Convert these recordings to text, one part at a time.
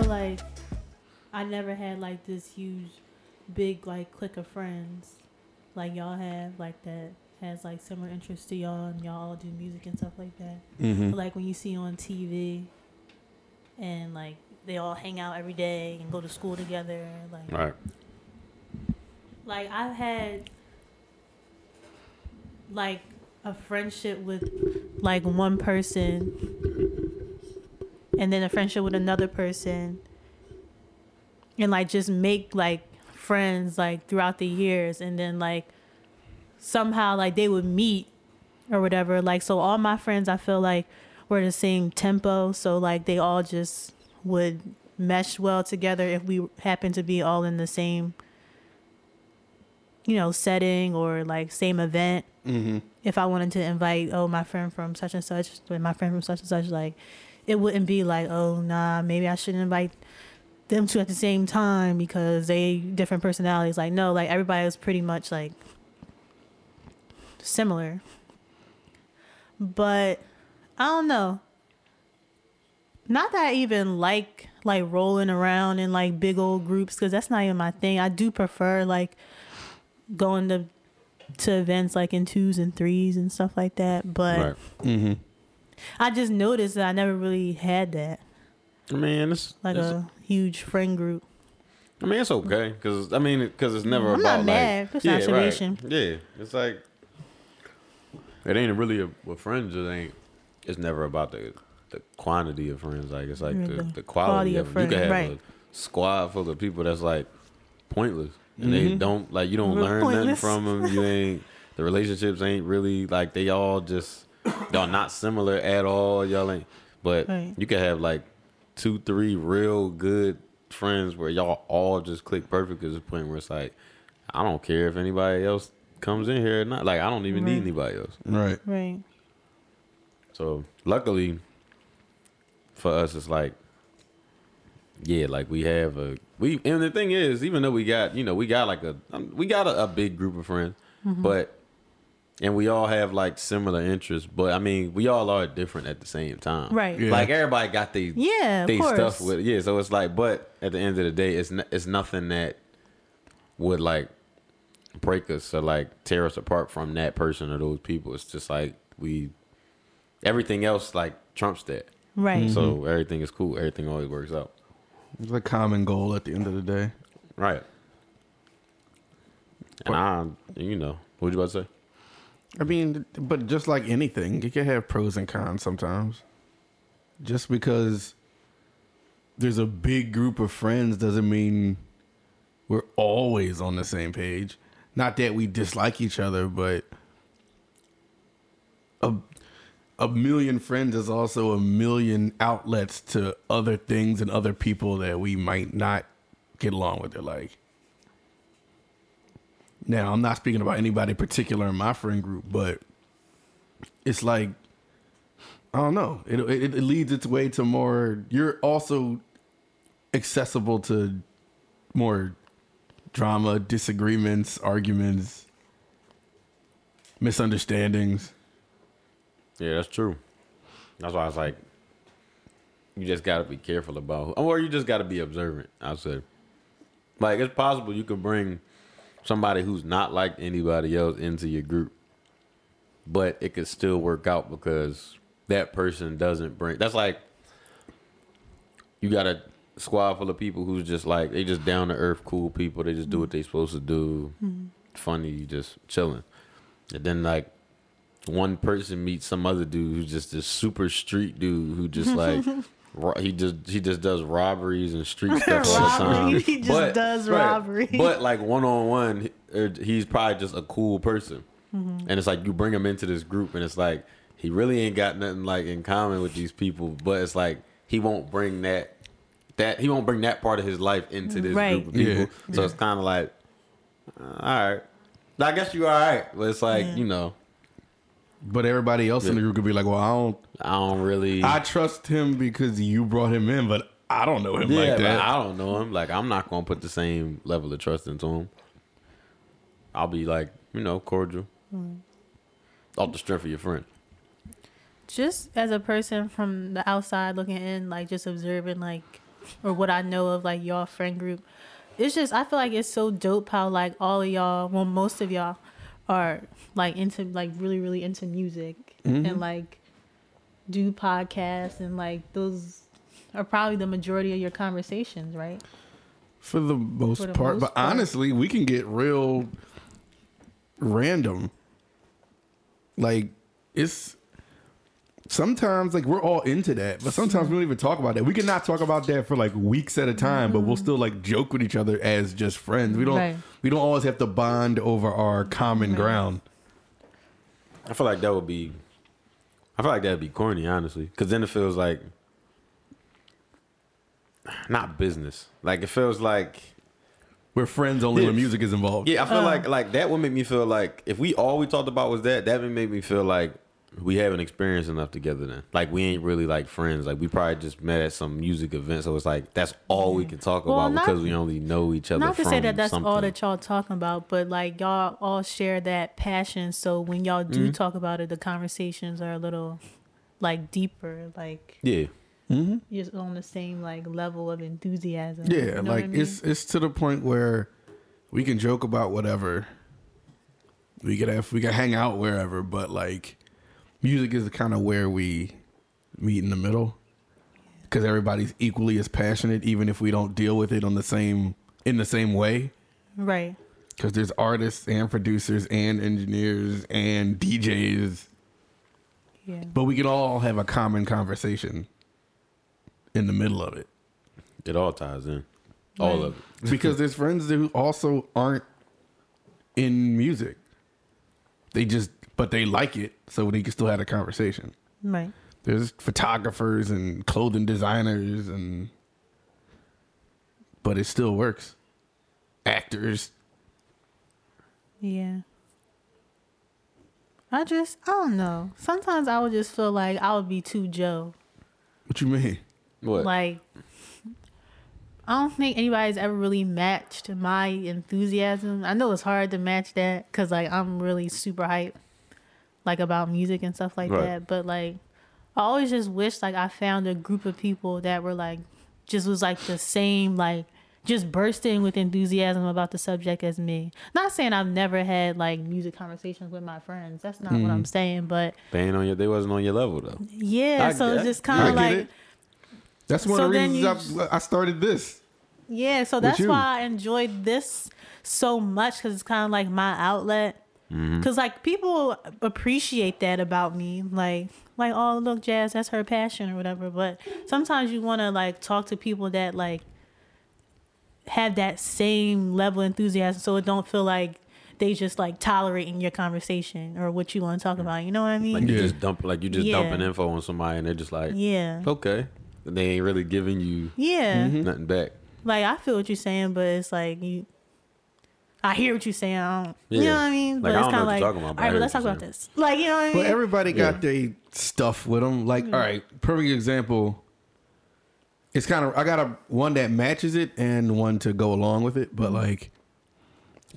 feel like I never had like this huge, big like clique of friends, like y'all have, like that has like similar interests to y'all, and y'all all do music and stuff like that. Mm-hmm. Like when you see on TV, and like they all hang out every day and go to school together, like Right. like I've had like a friendship with like one person and then a friendship with another person and like just make like friends like throughout the years and then like somehow like they would meet or whatever like so all my friends I feel like were the same tempo so like they all just would mesh well together if we happened to be all in the same you know, setting or like same event. Mm-hmm. If I wanted to invite, oh, my friend from such and such, my friend from such and such, like, it wouldn't be like, oh, nah, maybe I shouldn't invite them two at the same time because they different personalities. Like, no, like everybody was pretty much like similar. But I don't know. Not that I even like like rolling around in like big old groups because that's not even my thing. I do prefer like going to to events like in twos and threes and stuff like that. But Right. Mm-hmm. I just noticed that I never really had that I mean, it's, like it's a huge friend group. I mean, it's okay because I mean, because it's never I'm about not mad. like yeah, observation. Right. Yeah, it's like it ain't really a, with friends. It ain't. It's never about the the quantity of friends. Like it's like Yeah, the, the quality, quality of, of them. You can have friends, right. a squad full of people that's like pointless, and they Mhm. don't like you don't Real learn nothing from them. You ain't the relationships ain't really like they all just y'all not similar at all. Y'all ain't. But Right. you can have like two, three real good friends where y'all all just click perfect to the point where it's like, I don't care if anybody else comes in here or not. Like I don't even need anybody else. Right. Right. So luckily for us, it's like, yeah, like we have a we. And the thing is, even though we got you know we got like a we got a, a big group of friends, mm-hmm. but and we all have like similar interests. But I mean, we all are different at the same time. Right. Yeah. Like everybody got they Yeah, of they course. stuff with yeah. So it's like, but at the end of the day, it's n- it's nothing that would like break us or like tear us apart from that person or those people. It's just like we everything else like trumps that. Right. So mm-hmm. everything is cool. Everything always works out. It's a common goal at the end of the day. Right. And I, you know, what you about to say? I mean, but just like anything, you can have pros and cons sometimes. Just because there's a big group of friends doesn't mean we're always on the same page. Not that we dislike each other, but a a million friends is also a million outlets to other things and other people that we might not get along with. They're like, now, I'm not speaking about anybody particular in my friend group, but it's like I don't know. It, it it leads its way to more. You're also accessible to more drama, disagreements, arguments, misunderstandings. Yeah, that's true. That's why I was like, you just got to be careful about, who, or you just got to be observant. I said, like it's possible you could bring somebody who's not like anybody else into your group, but it could still work out because that person doesn't bring. That's like you got a squad full of people who's just like they just down to earth, cool people. They just do what they supposed to do, mm-hmm. funny, just chilling, and then like one person meets some other dude who's just this super street dude who just like he just he just does robberies and street stuff all the time. He just does robbery. But like one on one, he's probably just a cool person, Mm-hmm. and it's like you bring him into this group, and it's like he really ain't got nothing like in common with these people, but it's like he won't bring that that he won't bring that part of his life into this Right. group of people. Yeah. So it's kind of like, uh, all right. I guess you are all right, but it's like you know. But everybody else in the group could be like, "Well, I don't. I don't really. I trust him because you brought him in, but I don't know him yeah, like but that." I don't know him. Like I'm not gonna put the same level of trust into him. I'll be like, you know, cordial. Mm. Off the strength of your friend. just as a person from the outside looking in, like just observing like or what I know of like y'all friend group. It's just I feel like it's so dope how like all of y'all, well most of y'all are like into like really really into music mm-hmm. and like do podcasts and like those are probably the majority of your conversations, right? for the most For the part. most but part. honestly, we can get real random. Like it's sometimes like we're all into that, but sometimes we don't even talk about that. We can not talk about that for like weeks at a time, but we'll mm-hmm. still like joke with each other as just friends. We don't Right. we don't always have to bond over our common ground. I feel like that would be. I feel like that'd be corny, honestly, because then it feels like not business. Like it feels like We're friends only when music is involved. yeah. I feel Uh. like like that would make me feel like if we all we talked about was that, that would make me feel like we haven't experienced enough together. Then like we ain't really like friends. Like we probably just met at some music event, so it's like that's all we can talk Well, about not- because we only know each other. Not to say that that's all that y'all talking about, but like y'all all share that passion. So when y'all do Mm-hmm. talk about it, the conversations are a little like deeper, like Yeah, Mm-hmm. you're on the same like level of enthusiasm. Yeah, You know like I mean? it's it's to the point where we can joke about whatever. We could have we can hang out wherever, but like music is kind of where we meet in the middle because everybody's equally as passionate, even if we don't deal with it on the same in the same way. right. Because there's artists and producers and engineers and DJs, Yeah. but we can all have a common conversation in the middle of it. it all ties in, all of it. because there's friends who also aren't in music. They just, but they like it, so they can still have a conversation. Right. There's photographers and clothing designers, and but it still works. Actors, Yeah. I just I don't know. Sometimes I would just feel like I would be too Joe. what you mean? What? Like I don't think anybody's ever really matched my enthusiasm. I know it's hard to match that cuz like I'm really super hype like about music and stuff like Right. that, but like I always just wish like I found a group of people that were like just was like the same like just bursting with enthusiasm about the subject as me. Not saying I've never had like music conversations with my friends. That's not what mm-hmm. I'm saying, but they ain't on your. They wasn't on your level though. yeah, I so it's just kind of like it. That's one So of the reasons you I, I started this. Yeah, so that's why I enjoyed this so much because it's kind of like my outlet. Mm-hmm. Because like people appreciate that about me, like like oh look, Jazz, that's her passion or whatever. But sometimes you want to like talk to people that like have that same level of enthusiasm, so it don't feel like they just like tolerating your conversation or what you want to talk mm. about. You know what I mean? Like you Yeah. just dump, like you just Yeah. dumping info on somebody, and they're just like, yeah, okay, they ain't really giving you yeah. Mm-hmm. nothing back. Like I feel what you're saying, but it's like you. I hear what you're saying. I don't, You Yeah. know what I mean? Like, but I it's kind of like, you're talking about, but all I right, hear but let's talk you're about this. Like, you know what I mean? But everybody got Yeah. their stuff with them. Like, mm-hmm. all right, perfect example. It's kind of I got a one that matches it and one to go along with it. But like,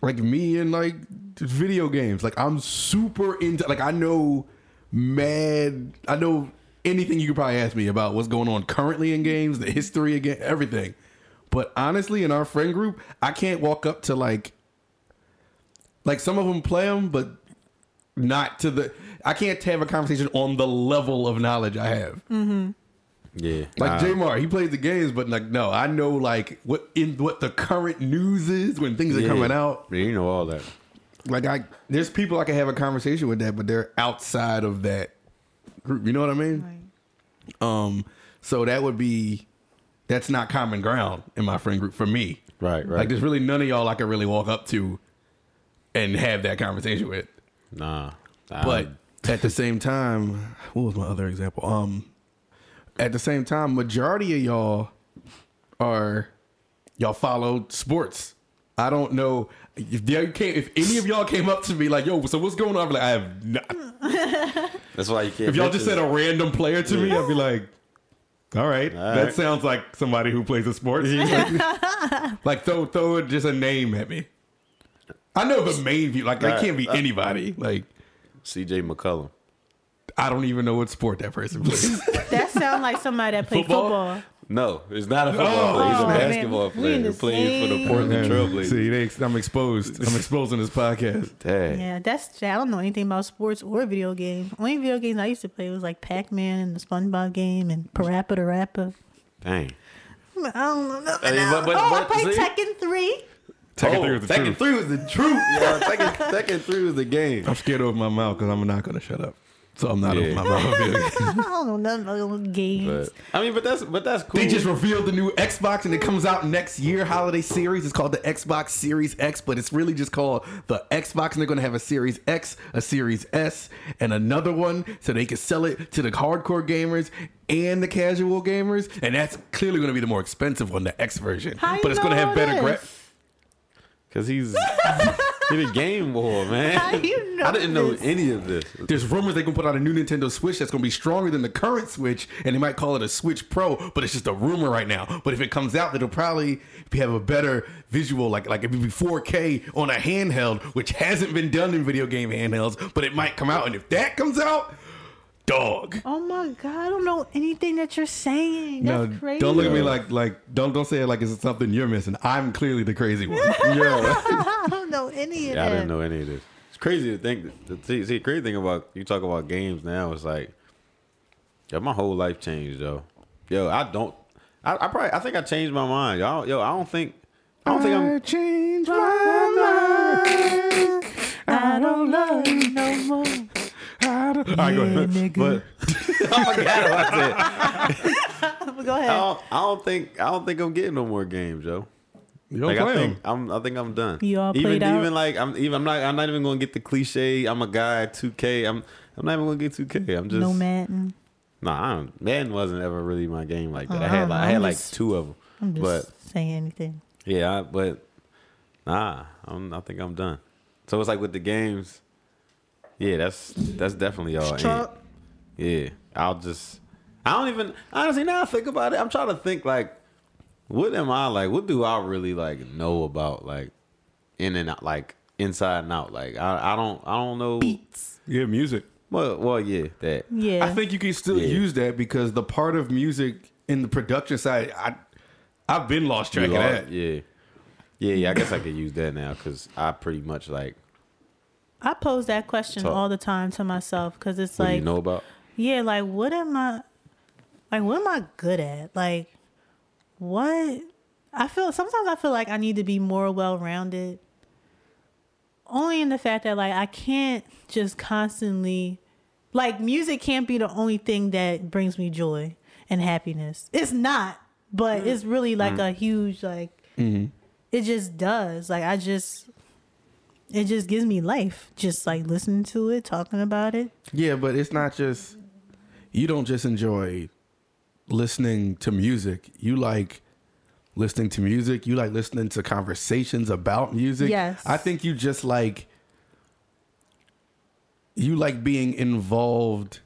like me and like video games. Like I'm super into. Like I know mad. I know anything you could probably ask me about what's going on currently in games, the history again, everything. But honestly, in our friend group, I can't walk up to like, like some of them play them, but not to the. I can't have a conversation on the level of knowledge I have. Yeah, Like Nah. Jamar, he plays the games, but like no, I know like what in what the current news is when things are coming out. Yeah, you know all that. Like I, there's people I can have a conversation with that, but they're outside of that group. You know what I mean? Right. Um, so that would be that's not common ground in my friend group for me. Right, right. Like there's really none of y'all I can really walk up to and have that conversation with. Nah, Nah, But at the same time, what was my other example? Um, at the same time, majority of y'all are y'all follow sports. I don't know if they came, if any of y'all came up to me like, "Yo, so what's going on?" I'd be like, "I have not." that's why you can't. If y'all just said a random player to me, I'd be like, "All right, All that right. sounds like somebody who plays a sport." like throw throw just a name at me. I know the main view. Like, right. can't be anybody. Like, CJ McCollum. I don't even know what sport that person plays. that sounds like somebody that plays football? football. No, it's not a football oh, player. He's a man. basketball player playing for the Portland Trailblazers. See, I'm exposed. I'm exposed this podcast. Dang. Yeah, that's I don't know anything about sports or video games. Only video games I used to play was like Pac-Man and the SpongeBob game and Parappa the Rapper. Dang. I don't know. Nothing I mean, but, but, oh, but, I played see? Tekken 3. Tekken oh, three was the truth. three was the truth, y'all. Tekken, Tekken three was the game. I'm scared of my mouth because I'm not gonna shut up. So I'm not yeah. my mouth. I don't know nothing about games. But, I mean, but that's but that's cool. They just revealed the new Xbox and it comes out next year. Holiday series. It's called the Xbox Series X, but it's really just called the Xbox. And they're going to have a Series X, a Series S, and another one, so they can sell it to the hardcore gamers and the casual gamers. And that's clearly going to be the more expensive one, the X version. but it's going to have better graphics gra- Cause he's he's a game boy, man. How you know I didn't know this? any of this. There's rumors they can put out a new Nintendo Switch that's going to be stronger than the current Switch, and they might call it a Switch Pro, but it's just a rumor right now. But if it comes out, it'll probably have a better visual, like like it would be 4K on a handheld, which hasn't been done in video game handhelds, but it might come out. And if that comes out, dog. Oh my god, I don't know anything that you're saying. No, crazy. don't look at me like like don't don't say it like it's something you're missing. I'm clearly the crazy one. yeah. I don't know any of Yeah, I didn't know any of this. It's crazy to think. The, see, see, crazy thing about you talk about games now is like, yo, my whole life changed, though. Yo, I don't. I, I probably. I think I changed my mind, yo. Yo, I don't think. I don't think I'm. changed my mind. I don't love you no more. I don't- All right, go ahead. nigga. But I forgot about that. Go I ahead. don't, I don't think. I don't think I'm getting no more games, yo. You don't Like I play think 'em. I'm. I think I'm done. You all even played out? even like I'm even I'm not I'm not even gonna get the cliche. I'm a guy. 2K. I'm I'm not even gonna get 2K. I'm just no Madden. Nah, I don't, Madden wasn't ever really my game like that. Oh, I had like I had I'm like two of them. I'm just But saying anything. yeah, I, but nah, I'm, I think I'm done. So it's like with the games. Yeah, that's that's definitely all. ain't- Yeah, I'll just. I don't even honestly now I think about it. I'm trying to think like, what am I like? What do I really like know about like, in and out like inside and out? Like I I don't I don't know. Beats. Yeah, music. Well well yeah that Yeah. I think you can still Yeah. use that because the part of music in the production side, I I've been lost track You of are- that. Yeah. Yeah, yeah, I guess I could use that now because I pretty much like I pose that question Talk. all the time to myself because it's what like, you know about. yeah, like what am I, like what am I good at? Like, what? I feel sometimes I feel like I need to be more well rounded. Only in the fact that like I can't just constantly, like music can't be the only thing that brings me joy and happiness. It's not, but mm. it's really like mm. a huge like. Mm-hmm. It just does. Like I just it just gives me life just like listening to it talking about it Yeah, but it's not just you don't just enjoy listening to music. You like listening to music. You like listening to conversations about music. Yes. I think you just like you like being involved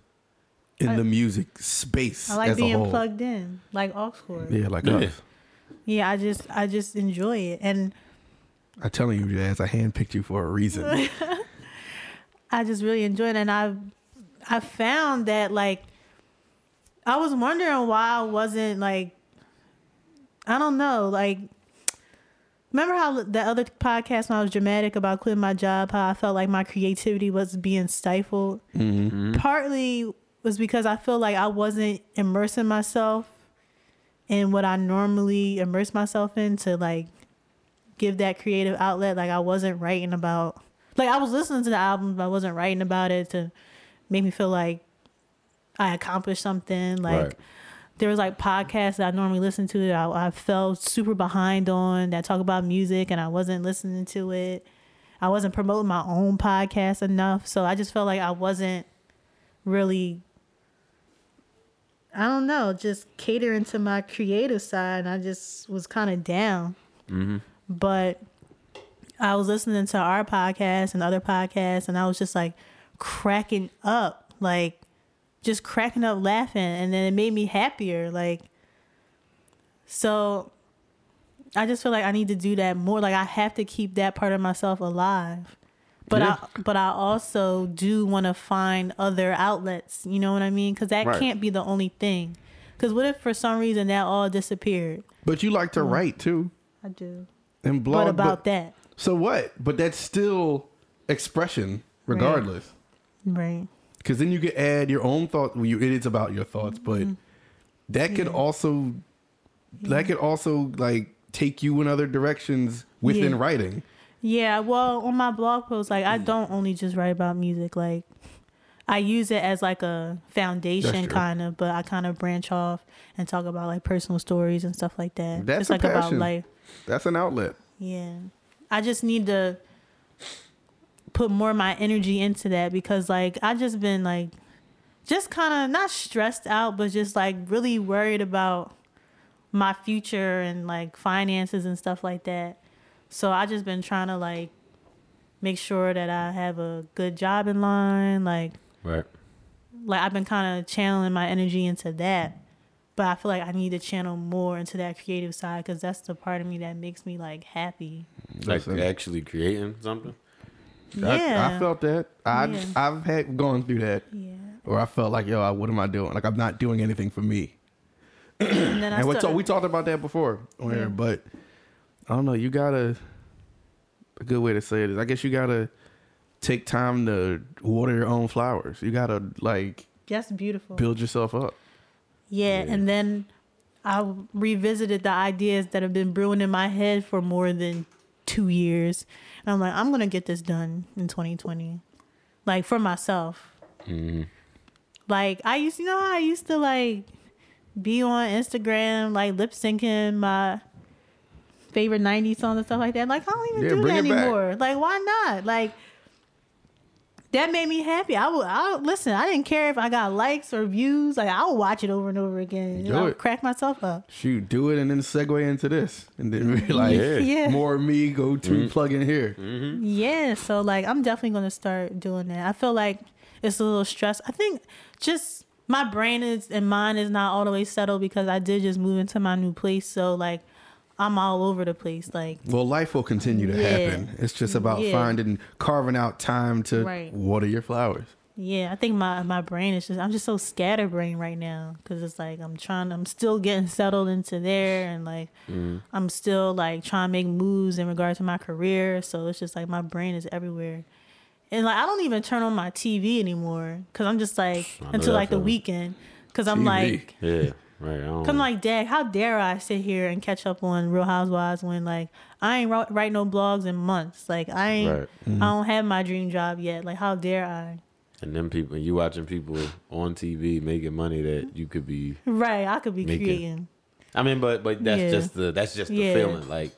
in I- the music space i like as a being whole. plugged in like aux cord Yeah, like Yeah. us. yeah i just i just enjoy it and I'm telling you, Jazz, I handpicked you for a reason. i just really enjoy it and i i found that like i was wondering why i wasn't like i don't know like remember how the other podcast when i was dramatic about quitting my job how i felt like my creativity was being stifled? Mm-hmm. Mm-hmm. Partly was because I feel like I wasn't immersing myself in what I normally immerse myself in to like give that creative outlet. Like I wasn't writing about like I was listening to the album, but I wasn't writing about it to make me feel like I accomplished something. Like Right. there was like podcasts that I normally listen to that I, I felt super behind on that talk about music and I wasn't listening to it. I wasn't promoting my own podcast enough. So I just felt like I wasn't really I don't know, just catering to my creative side. And I just was kind of down. Mm-hmm. But I was listening to our podcast and other podcasts, and I was just like cracking up, like just cracking up laughing. And then it made me happier. Like, so I just feel like I need to do that more. Like, I have to keep that part of myself alive. But Yeah. I, but I also do want to find other outlets. You know what I mean? Because that Right. can't be the only thing. Because what if for some reason that all disappeared? But you like to mm. write too I do. And blog. What about that? So what? But that's still expression, regardless. Right. Because then you could add your own thought. Well, you, it is about your thoughts, but Mm-hmm. that could also that could also like take you in other directions within Yeah. writing. Yeah, well, on my blog post, like I don't only just write about music. Like I use it as like a foundation, kind of, but I kind of branch off and talk about like personal stories and stuff like that. That's it's like passion. about life. That's an outlet. Yeah, I just need to put more of my energy into that because like I just been like just kind of not stressed out, but just like really worried about my future and like finances and stuff like that. So I just been trying to like make sure that I have a good job in line. Like Right. like I've been kind of channeling my energy into that. But I feel like I need to channel more into that creative side because that's the part of me that makes me like happy. Like Listen. actually creating something. I- Yeah. I, felt that. I Yeah. I've had gone through that, Yeah. or I felt like, yo, what am I doing? Like I'm not doing anything for me. And then I and we, start- talk, we talked about that before on Yeah. but I don't know. You gotta. A good way to say it is, I guess you gotta take time to water your own flowers. You gotta like that's beautiful. build yourself up. Yeah, Yeah. and then I revisited the ideas that have been brewing in my head for more than two years. And I'm like, I'm gonna get this done in 2020, like for myself. Mm-hmm. Like I used, you know, I used to like be on Instagram, like lip syncing my favorite '90s songs and stuff like that. Like I don't even Yeah, do that it back. anymore. Like why not? Like that made me happy. I would, I would listen. I didn't care if I got likes or views. Like I would watch it over and over again. Do I would it. crack myself up. Shoot, do it and then segue into this, and then be like, Yeah. Yeah. more me go to mm-hmm. plug in here. Mm-hmm. Yeah, so like I'm definitely gonna start doing that. I feel like it's a little stress. I think just my brain is and mind is not all the way settled because I did just move into my new place. So like I'm all over the place. Like Well, life will continue to Yeah. happen. It's just about Yeah. finding, carving out time to Right. water your flowers. yeah, I think my my brain is just I'm just so scatterbrained right now because it's like I'm trying I'm still getting settled into there and like mm-hmm. I'm still like trying to make moves in regard to my career. So it's just like my brain is everywhere. And like I don't even turn on my TV anymore because I'm just like until that like the weekend because I'm like Yeah. Right. Cause I'm like, Dad, how dare I sit here and catch up on Real Housewives when like I ain't write, write no blogs in months. Like I ain't, Right. Mm-hmm. I don't have my dream job yet. Like how dare I? and then people, you watching people on TV making money that you could be. Right, I could be Make it. creating, I mean, but but that's Yeah. just the that's just the Yeah. feeling. Like,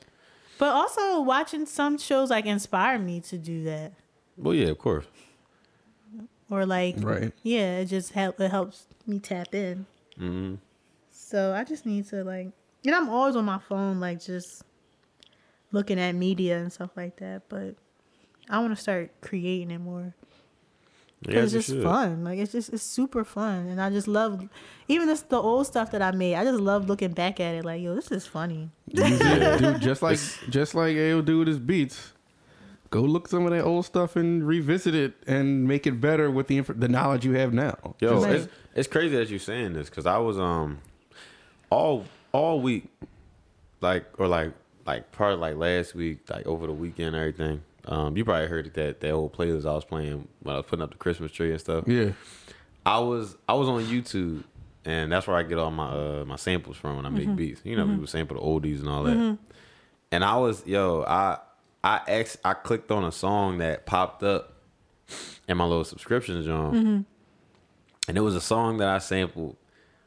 but also watching some shows like inspire me to do that, well, yeah, of course. or like Right. yeah, it just help it helps me tap in. hmm So I just need to like, and I'm always on my phone, like just looking at media and stuff like that. But I want to start creating it more. Yeah, it's just should. fun. Like it's just it's super fun, and I just love even this the old stuff that I made. I just love looking back at it. Like yo, this is funny. Use it, dude, just like just like Ayo do with his beats. Go look some of that old stuff and revisit it and make it better with the inf- the knowledge you have now. Yo, Right. it's, it's crazy that you're saying this because I was um all all week, like or like like part of like last week, like over the weekend, and everything. Um, you probably heard that that old playlist I was playing when I was putting up the Christmas tree and stuff. Yeah. I was I was on YouTube, and that's where I get all my uh, my samples from when I make beats. You know, people sample the oldies and all that. And I was yo, I I ex I clicked on a song that popped up in my little subscriptions, John, and it was a song that I sampled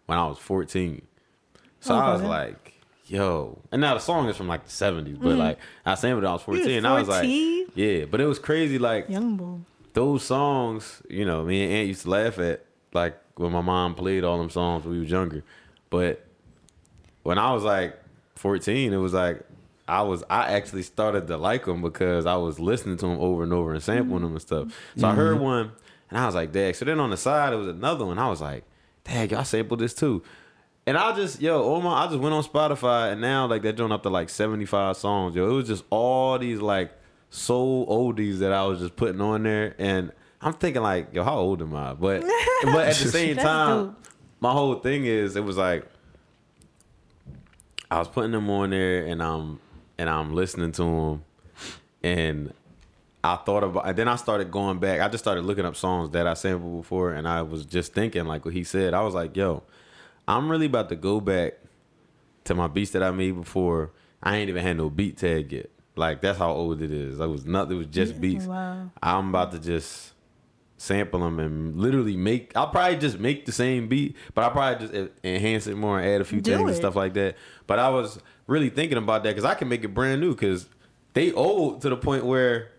when I was fourteen. So I was like, yo, and now the song is from like the seventies, but mm-hmm. like I sampled it when I was was fourteen. I was like, yeah, but it was crazy, like Young boy. those songs, you know, me and Aunt used to laugh at like when my mom played all them songs when we was younger. But when I was like 14, it was like I was I actually started to like them because I was listening to them over and over and sampling them and stuff. So I heard mm-hmm. one and I was like, "Dag." So then on the side, it was another one. I was like, "Dag, I sampled this too." And I just yo, oh my, I just went on Spotify and now like they're doing up to like 75 songs. Yo, it was just all these like soul oldies that I was just putting on there and I'm thinking like, yo, how old am I? But but at the same time, my whole thing is it was like I was putting them on there and I'm and I'm listening to them and I thought about and then I started going back. I just started looking up songs that I sampled before and I was just thinking like what he said. I was like, yo, I'm really about to go back to my beats that I made before. I ain't even had no beat tag yet. Like that's how old it is. It was nothing. It was just beats. Wow. I'm about to just sample them and literally make. I'll probably just make the same beat, but I'll probably just enhance it more and add a few Do things and stuff like that. But I was really thinking about that because I can make it brand new because they old to the point where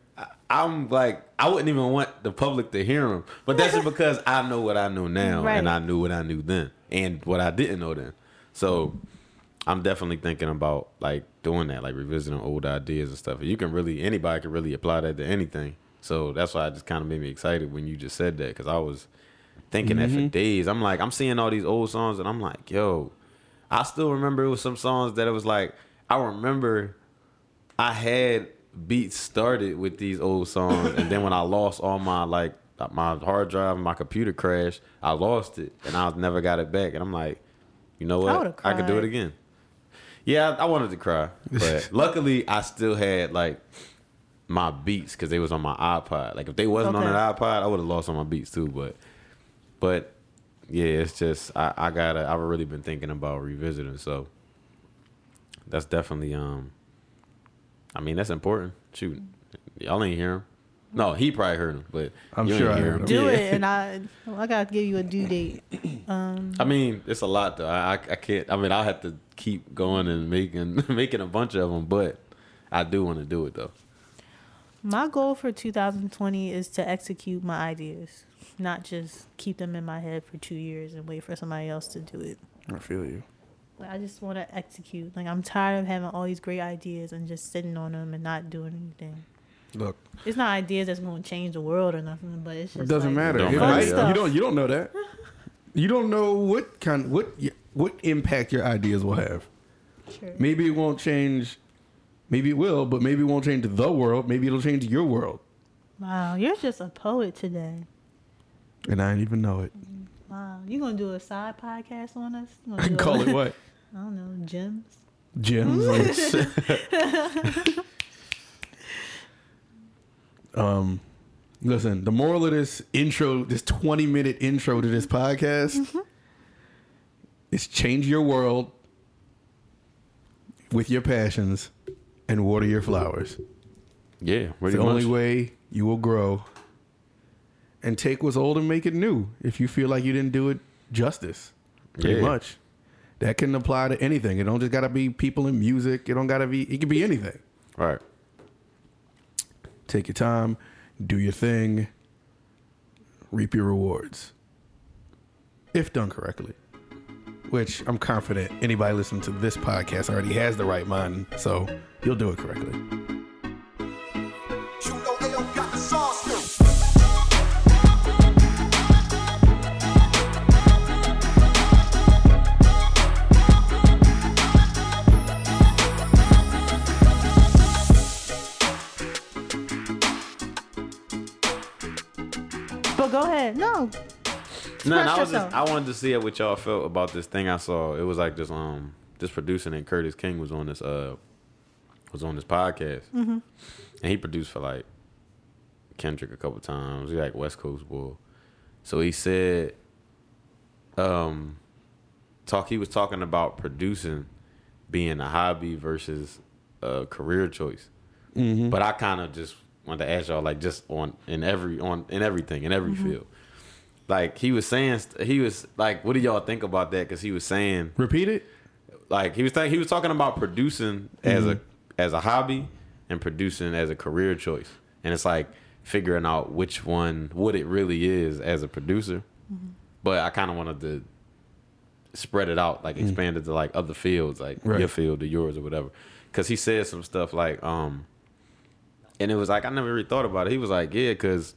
I'm like I wouldn't even want the public to hear them. But that's just because I know what I know now and I knew what I knew then and what I didn't know then. So. I'm definitely thinking about like doing that, like revisiting old ideas and stuff. You can really anybody can really apply that to anything. So that's why it just kind of made me excited when you just said that because I was thinking that for mm-hmm. days. I'm like, I'm seeing all these old songs and I'm like, yo, I still remember it was some songs that it was like I remember I had beats started with these old songs and then when I lost all my like my hard drive and my computer crashed, I lost it and I never got it back. And I'm like, you know what? would've I, could do it again. Yeah, I I wanted to cry, but luckily I still had like my beats because they was on my iPod. Like if they wasn't on an iPod, I would have lost all my beats too. But but yeah, it's just I, I gotta I've really been thinking about revisiting. So that's definitely um. I mean that's important. Shoot, y'all ain't hear him. No, he probably heard him, but I'm you sure ain't I hear heard him. Do Yeah. it, and I I gotta give you a due date. Um, I mean, it's a lot though. I, I I can't. I mean, I have to keep going and making making a bunch of them, but I do want to do it though. my goal for 2020 is to execute my ideas, not just keep them in my head for two years and wait for somebody else to do it. I feel you. Like, I just want to execute. Like I'm tired of having all these great ideas and just sitting on them and not doing anything. Look, It's not ideas that's going to change the world or nothing, but it's just it doesn't like, matter. Don't matter, might- You don't. You don't know that. You don't know what kind, what, what impact your ideas will have. Sure. Maybe it won't change. Maybe it will, but maybe it won't change the world. Maybe it'll change your world, Wow, you're just a poet today. and I didn't even know it. Wow, you gonna do a side podcast on us? I can call a- it what? I don't know, gems. Gems. um, listen. The moral of this intro, this twenty-minute intro to this podcast, is change your world with your passions and water your flowers. Yeah, It's pretty the only way you will grow. And take what's old and make it new. If you feel like you didn't do it justice, pretty Yeah. much. That can apply to anything. It don't just gotta be people in music. It don't gotta be. It can be anything. Right. Take your time, do your thing, reap your rewards. If done correctly. Which I'm confident anybody listening to this podcast already has the right mind, so you'll do it correctly. Ahead. No. No, I was just I wanted to see what y'all felt about this thing I saw. It was like this um this producer named Curtiss King was on this uh was on this podcast, Mm-hmm. and he produced for like Kendrick a couple times. He like West Coast boy, so he said, um, talk. He was talking about producing being a hobby versus a career choice. But I kind of just wanted to ask y'all, like, just on in every on in everything in every field. Like he was saying, he was like, "What do y'all think about that?" Because he was saying, Repeat it. like, he was th- he was talking about producing as a as a hobby and producing as a career choice, and it's like figuring out which one what it really is as a producer. But I kind of wanted to spread it out, like expand it to like other fields, like Right. your field or yours or whatever. Because he said some stuff like, um, and it was like I never really thought about it. He was like, yeah, because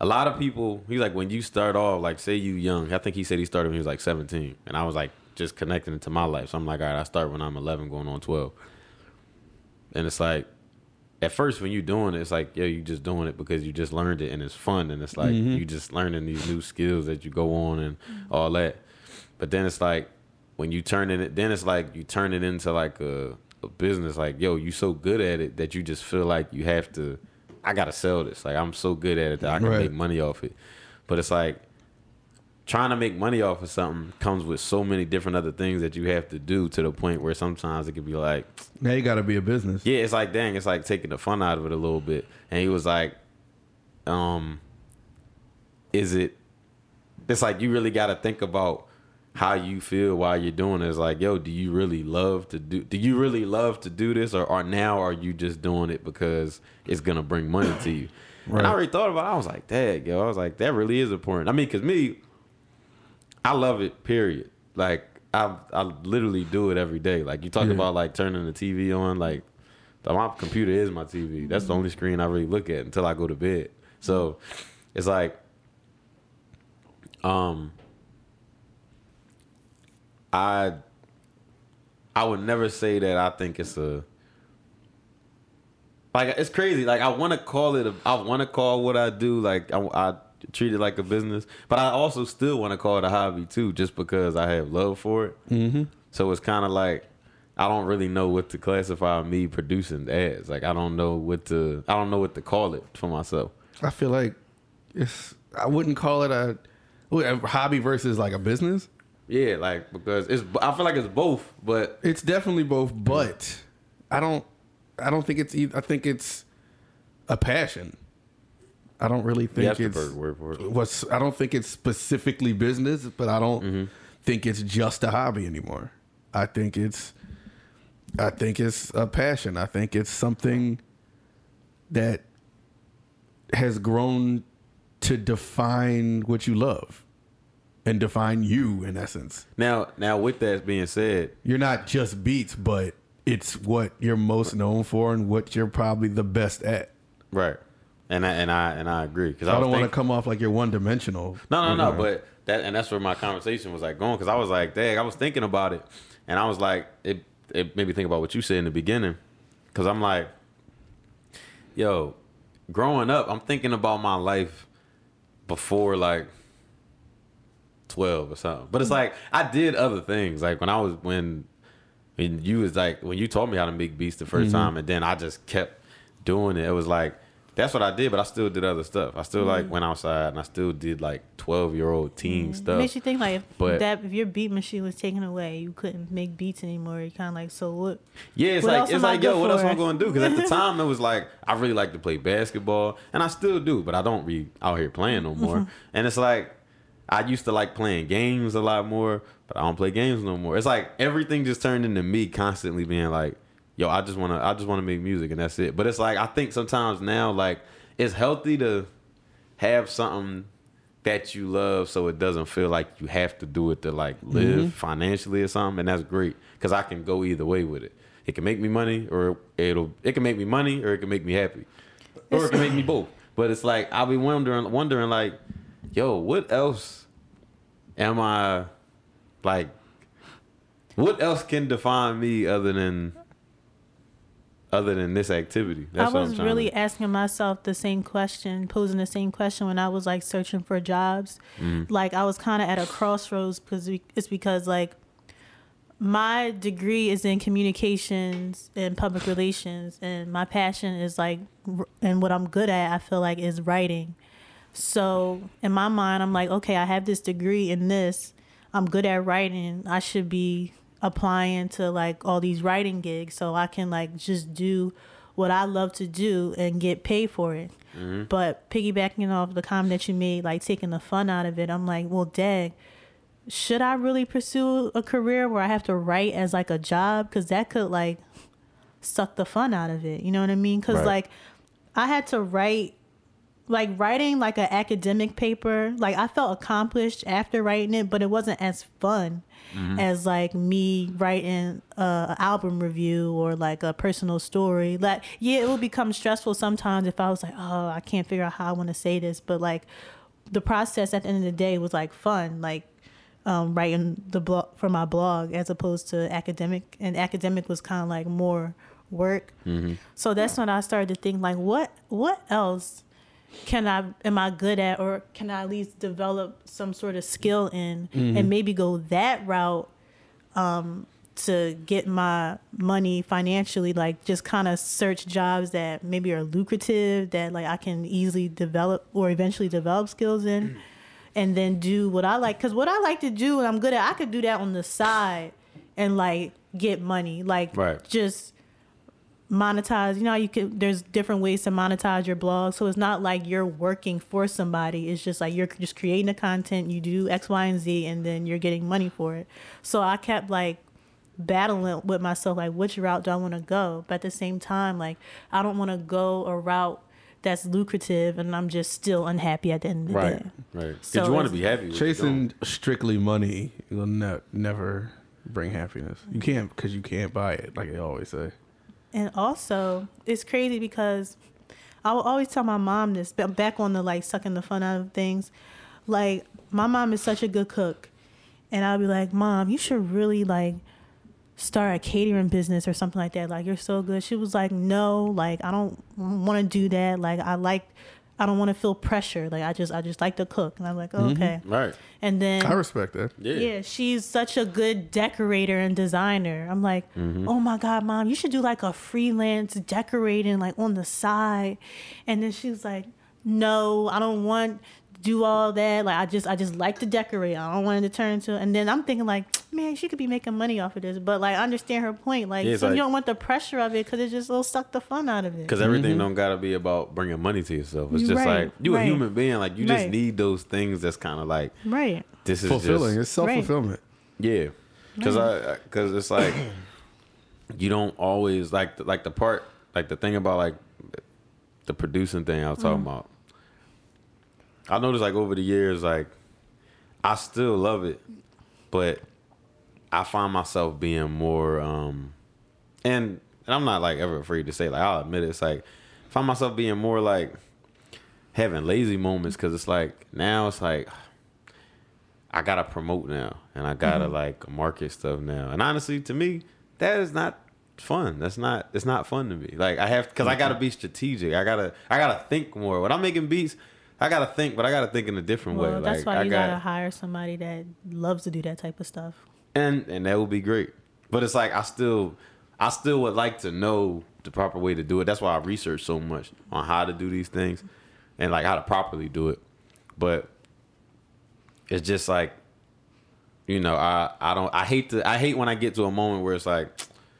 a lot of people, he's like, when you start off, like say you young, I think he said he started when he was like 17, and I was like just connecting it to my life. So I'm like, all right, I start when I'm 11, going on 12, and it's like at first when you're doing it, it's like yo, you just doing it because you just learned it and it's fun and it's like mm-hmm. you just learning these new skills that you go on and all that. But then it's like when you turn it, then it's like you turn it into like a, a business. Like yo, you so good at it that you just feel like you have to. I gotta sell this. Like I'm so good at it that I can Right. make money off it. But it's like trying to make money off of something comes with so many different other things that you have to do to the point where sometimes it could be like, Now you got to be a business. yeah, it's like dang, it's like taking the fun out of it a little bit. And he was like, um, is it? It's like you really got to think about how you feel while you're doing it. It's like, yo, do you really love to do? Do you really love to do this, or, or now are you just doing it because it's gonna bring money to you? And I already thought about. it. I was like, dang, yo, I was like, that really is important. I mean, cause me, I love it. Period. Like I, I literally do it every day. Like you talk Yeah. about like turning the TV on. Like my computer is my TV. That's the only screen I really look at until I go to bed. So it's like, um, I, I would never say that I think it's a. Like it's crazy. Like I want to call it. A, I want to call what I do. Like I, I treat it like a business, but I also still want to call it a hobby too, just because I have love for it. Mm-hmm. So it's kind of like I don't really know what to classify me producing ads. Like I don't know what to. I don't know what to call it for myself. I feel like it's. I wouldn't call it a, a hobby versus like a business. Yeah, like because it's. I feel like it's both, but It's definitely both, but I don't. I don't think it's. I think it's a passion. I don't really think it's perfect word for it. what's. I don't think it's specifically business, but I don't Mm-hmm. think it's just a hobby anymore. I think it's. I think it's a passion. I think it's something that has grown to define what you love and define you in essence. Now, now with that being said, You're not just beats, but it's what you're most known for and what you're probably the best at. right, and I and I and I agree because I, I, don't want to come off like you're one dimensional. No, no, no. Mm-hmm. But that and that's where my conversation was like going because I was like, dang, I was thinking about it, and I was like, it it made me think about what you said in the beginning, because I'm like, yo, growing up, I'm thinking about my life before like twelve or something. But it's mm-hmm. like I did other things, like when I was when when you was like when you taught me how to make beats the 1st Mm-hmm. time, and then I just kept doing it. It was like that's what I did, but I still did other stuff. I still Mm-hmm. like went outside and I still did like twelve year old teen It stuff. makes you think like if But- that if your beat machine was taken away, you couldn't make beats anymore. You kind of like so what? Yeah, it's What like it's like yo, what else am I going to do? Because at the time it was like I really like to play basketball, and I still do, but I don't be out here playing no more. Mm-hmm. and it's like I used to like playing games a lot more, but I don't play games no more. It's like everything just turned into me constantly being like, yo, I just want to, I just want to make music, and that's it. But it's like I think sometimes now like it's healthy to have something that you love so it doesn't feel like you have to do it to like live mm-hmm. financially or something and that's great because i can go either way with it it can make me money or it'll it can make me money or it can make me happy or it can make me both but it's like i'll be wondering wondering like yo what else am i like what else can define me other than other than this activity I what I'm was really to- asking myself the same question, posing the same question when I was like searching for jobs. Mm-hmm. Like I was kind of at a crossroads because it's because like my degree is in communications and public relations, and my passion is like, and what I'm good at, I feel like is writing. So in my mind, I'm like, okay, I have this degree in this. I'm good at writing. I should be applying to like all these writing gigs so I can like just do what I love to do and get paid for it. Mm-hmm. But piggybacking off the comment that you made, like taking the fun out of it, I'm like, well, dang, should I really pursue a career where I have to write as like a job? Because that could like suck the fun out of it. You know what I mean? Because Right. like I had to write like writing like an academic paper like i felt accomplished after writing it but it wasn't as fun as like me writing a a album review or like a personal story like yeah it would become stressful sometimes if i was like oh i can't figure out how i want to say this but like the process at the end of the day was like fun like um, writing the blog for my blog as opposed to academic and academic was kind of like more work. Mm-hmm. So that's when I started to think like, what what else can I am I good at, or can I at least develop some sort of skill in, and maybe go that route um, to get my money financially. Like just kind of search jobs that maybe are lucrative that like I can easily develop or eventually develop skills in. And then do what I like, because what I like to do and I'm good at, I could do that on the side and like get money, like Right. just monetize you know you can there's different ways to monetize your blog so it's not like you're working for somebody it's just like you're just creating the content you do x y and z and then you're getting money for it so i kept like battling with myself like which route do i want to go but at the same time like i don't want to go a route that's lucrative and i'm just still unhappy at the end of the Right. day Right. Because So you want to be happy. with you're. Chasing strictly money will ne- never bring happiness. You can't because you can't buy it, like they always say. And also, it's crazy because I will always tell my mom this, but back on the like sucking the fun out of things. Like, my mom is such a good cook. And I'll be like, Mom, you should really like start a catering business or something like that. Like, you're so good. She was like, No, like, I don't want to do that. Like, I like, I don't want to feel pressure. Like, I just, I just like to cook. And I'm like, oh, okay. Right. And then I respect that. Yeah. yeah, she's such a good decorator and designer. I'm like, Mm-hmm. oh my god, mom, you should do like a freelance decorating like on the side. And then she's like, no, I don't want to do all that. Like I just, I just like to decorate. I don't want it to turn into. And then I'm thinking like, man, she could be making money off of this. But like, I understand her point. Like, Yeah, so like- you don't want the pressure of it because it just will suck the fun out of it. Because everything mm-hmm. don't gotta be about bringing money to yourself. It's just Right, like you a human being. Like you just need those things. That's kind of like Right. this is Fulfilling. Just, It's self fulfillment. Yeah, because I because uh, it's like you don't always like the, like the part like the thing about like the producing thing I was talking mm-hmm. about. I noticed like over the years like I still love it, but I find myself being more um and and I'm not like ever afraid to say like I'll admit it. It's like I find myself being more like having lazy moments because it's like now it's like I gotta promote now, and I gotta like market stuff now. And honestly, to me, that is not fun. That's not. It's not fun to me. Like I have because I gotta be strategic. I gotta. I gotta think more. When I'm making beats, I gotta think, but I gotta think in a different Well, way. that's like why I you got, gotta hire somebody that loves to do that type of stuff. and and that would be great. But it's like I still, I still would like to know the proper way to do it. That's why I research so much on how to do these things, and like how to properly do it. But it's just like, you know, I I don't I hate to I hate when I get to a moment where it's like,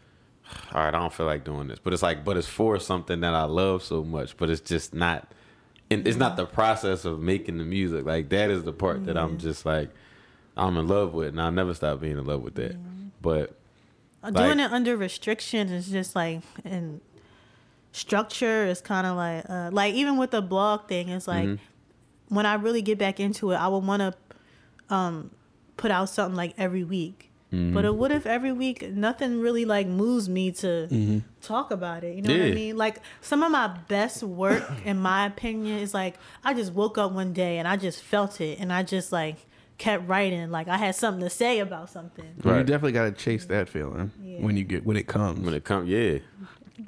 all right, I don't feel like doing this. But it's like, but it's for something that I love so much. But it's just not. And it's not the process of making the music. Like that is the part that I'm just like, I'm in love with, and I'll never stop being in love with that. But Uh, Like- doing it under restrictions is just like and structure is kind of like uh, like even with the blog thing it's like Mm-hmm. when i really get back into it i would want to um put out something like every week Mm-hmm. but uh, what if every week nothing really like moves me to talk about it you know what i mean like some of my best work in my opinion is like i just woke up one day and i just felt it and i just like kept writing like i had something to say about something You definitely got to chase that feeling Yeah. when you get when it comes. when it comes, yeah,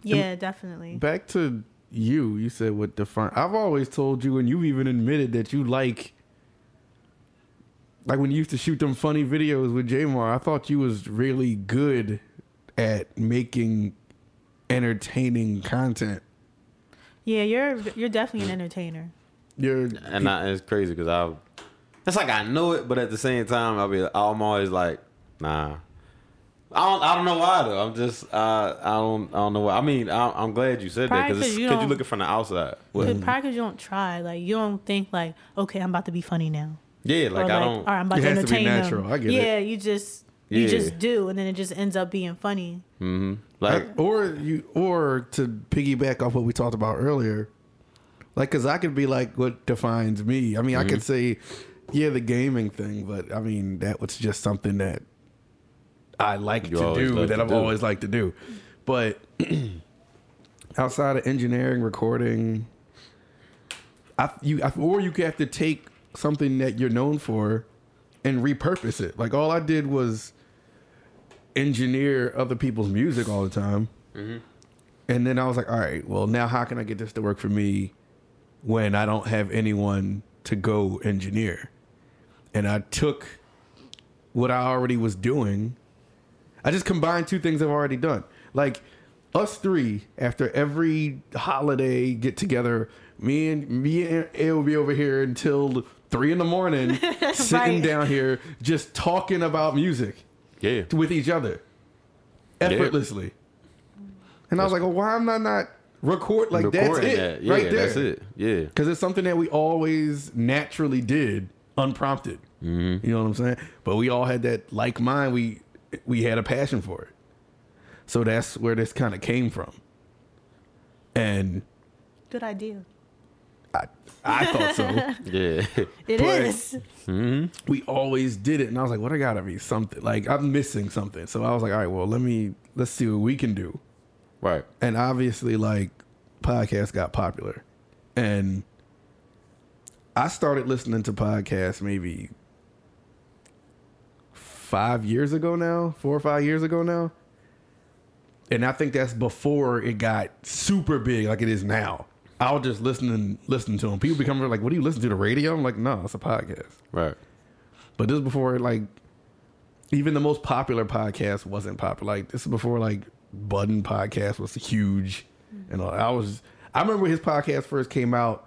yeah definitely Back to you. You said what define. I've always told you, and you even admitted that you like. Like when you used to shoot them funny videos with Jamar, I thought you was really good at making entertaining content. Yeah, you're you're definitely an entertainer. You're and I, it's crazy because I, it's like I know it, but at the same time, I'll be, I'm always like, nah. I don't, I don't know why though. I'm just, uh, I don't, I don't know why. I mean, I, I'm glad you said that Probably because 'cause you because you don't- looking from the outside. Cause Probably because you don't try. Like you don't think like, okay, I'm about to be funny now. Yeah, like, or I don't. all right, I'm about It to has to be natural. them. I get it. yeah, you just you Yeah. just do, and then it just ends up being funny. Mm-hmm. Like, or you or to piggyback off what we talked about earlier like because i could be like what defines me i mean i Mm-hmm. could say yeah the gaming thing but i mean that was just something that i like You to do that to i've do. always liked to do but outside of engineering recording I, you I, or you have to take something that you're known for and repurpose it like all i did was engineer other people's music all the time mm-hmm. And then I was like, all right, well, now how can I get this to work for me when I don't have anyone to go engineer? And I took what I already was doing. I just combined two things I've already done. Like us three, after every holiday get together, me and me and A will be over here until three in the morning, sitting Right. down here just talking about music Yeah. with each other effortlessly. And I was like, well, why am I not record like that's Recording it that. Yeah, right there? that's it. Yeah. Because it's something that we always naturally did, unprompted. Mm-hmm. You know what I'm saying? But we all had that like mind. We we had a passion for it. So that's where this kind of came from. And Good idea. I I thought so. Yeah. It But- is. Mm-hmm. we always did it, and I was like, "What? I gotta be something. Like I'm missing something." So I was like, "All right, well, let me let's see what we can do." right. and obviously like podcasts got popular and i started listening to podcasts maybe five years ago now four or five years ago now and i think that's before it got super big like it is now i was just listening listening to them people become like what do you listen to the radio i'm like no it's a podcast Right. but this is before like even the most popular podcast wasn't popular. Like this is before like Budden podcast was huge. And all. I was I remember his podcast first came out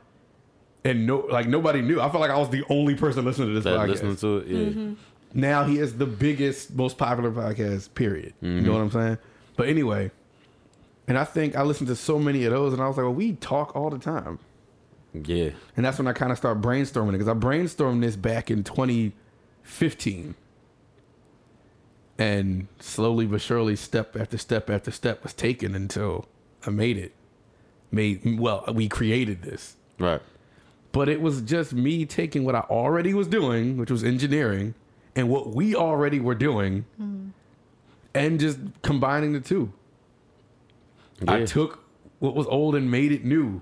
and no like nobody knew. I felt like I was the only person listening to this That podcast. listening to it. Yeah. Mm-hmm. now he is the biggest, most popular podcast, period. You know what I'm saying? But anyway, and I think I listened to so many of those and I was like, well, we talk all the time. Yeah. And that's when I kind of started brainstorming it because I brainstormed this back in 2015. And slowly but surely, step after step after step was taken until I made it. Made well, we created this. Right. But it was just me taking what I already was doing, which was engineering, and what we already were doing, mm-hmm. and just combining the two. I took what was old and made it new.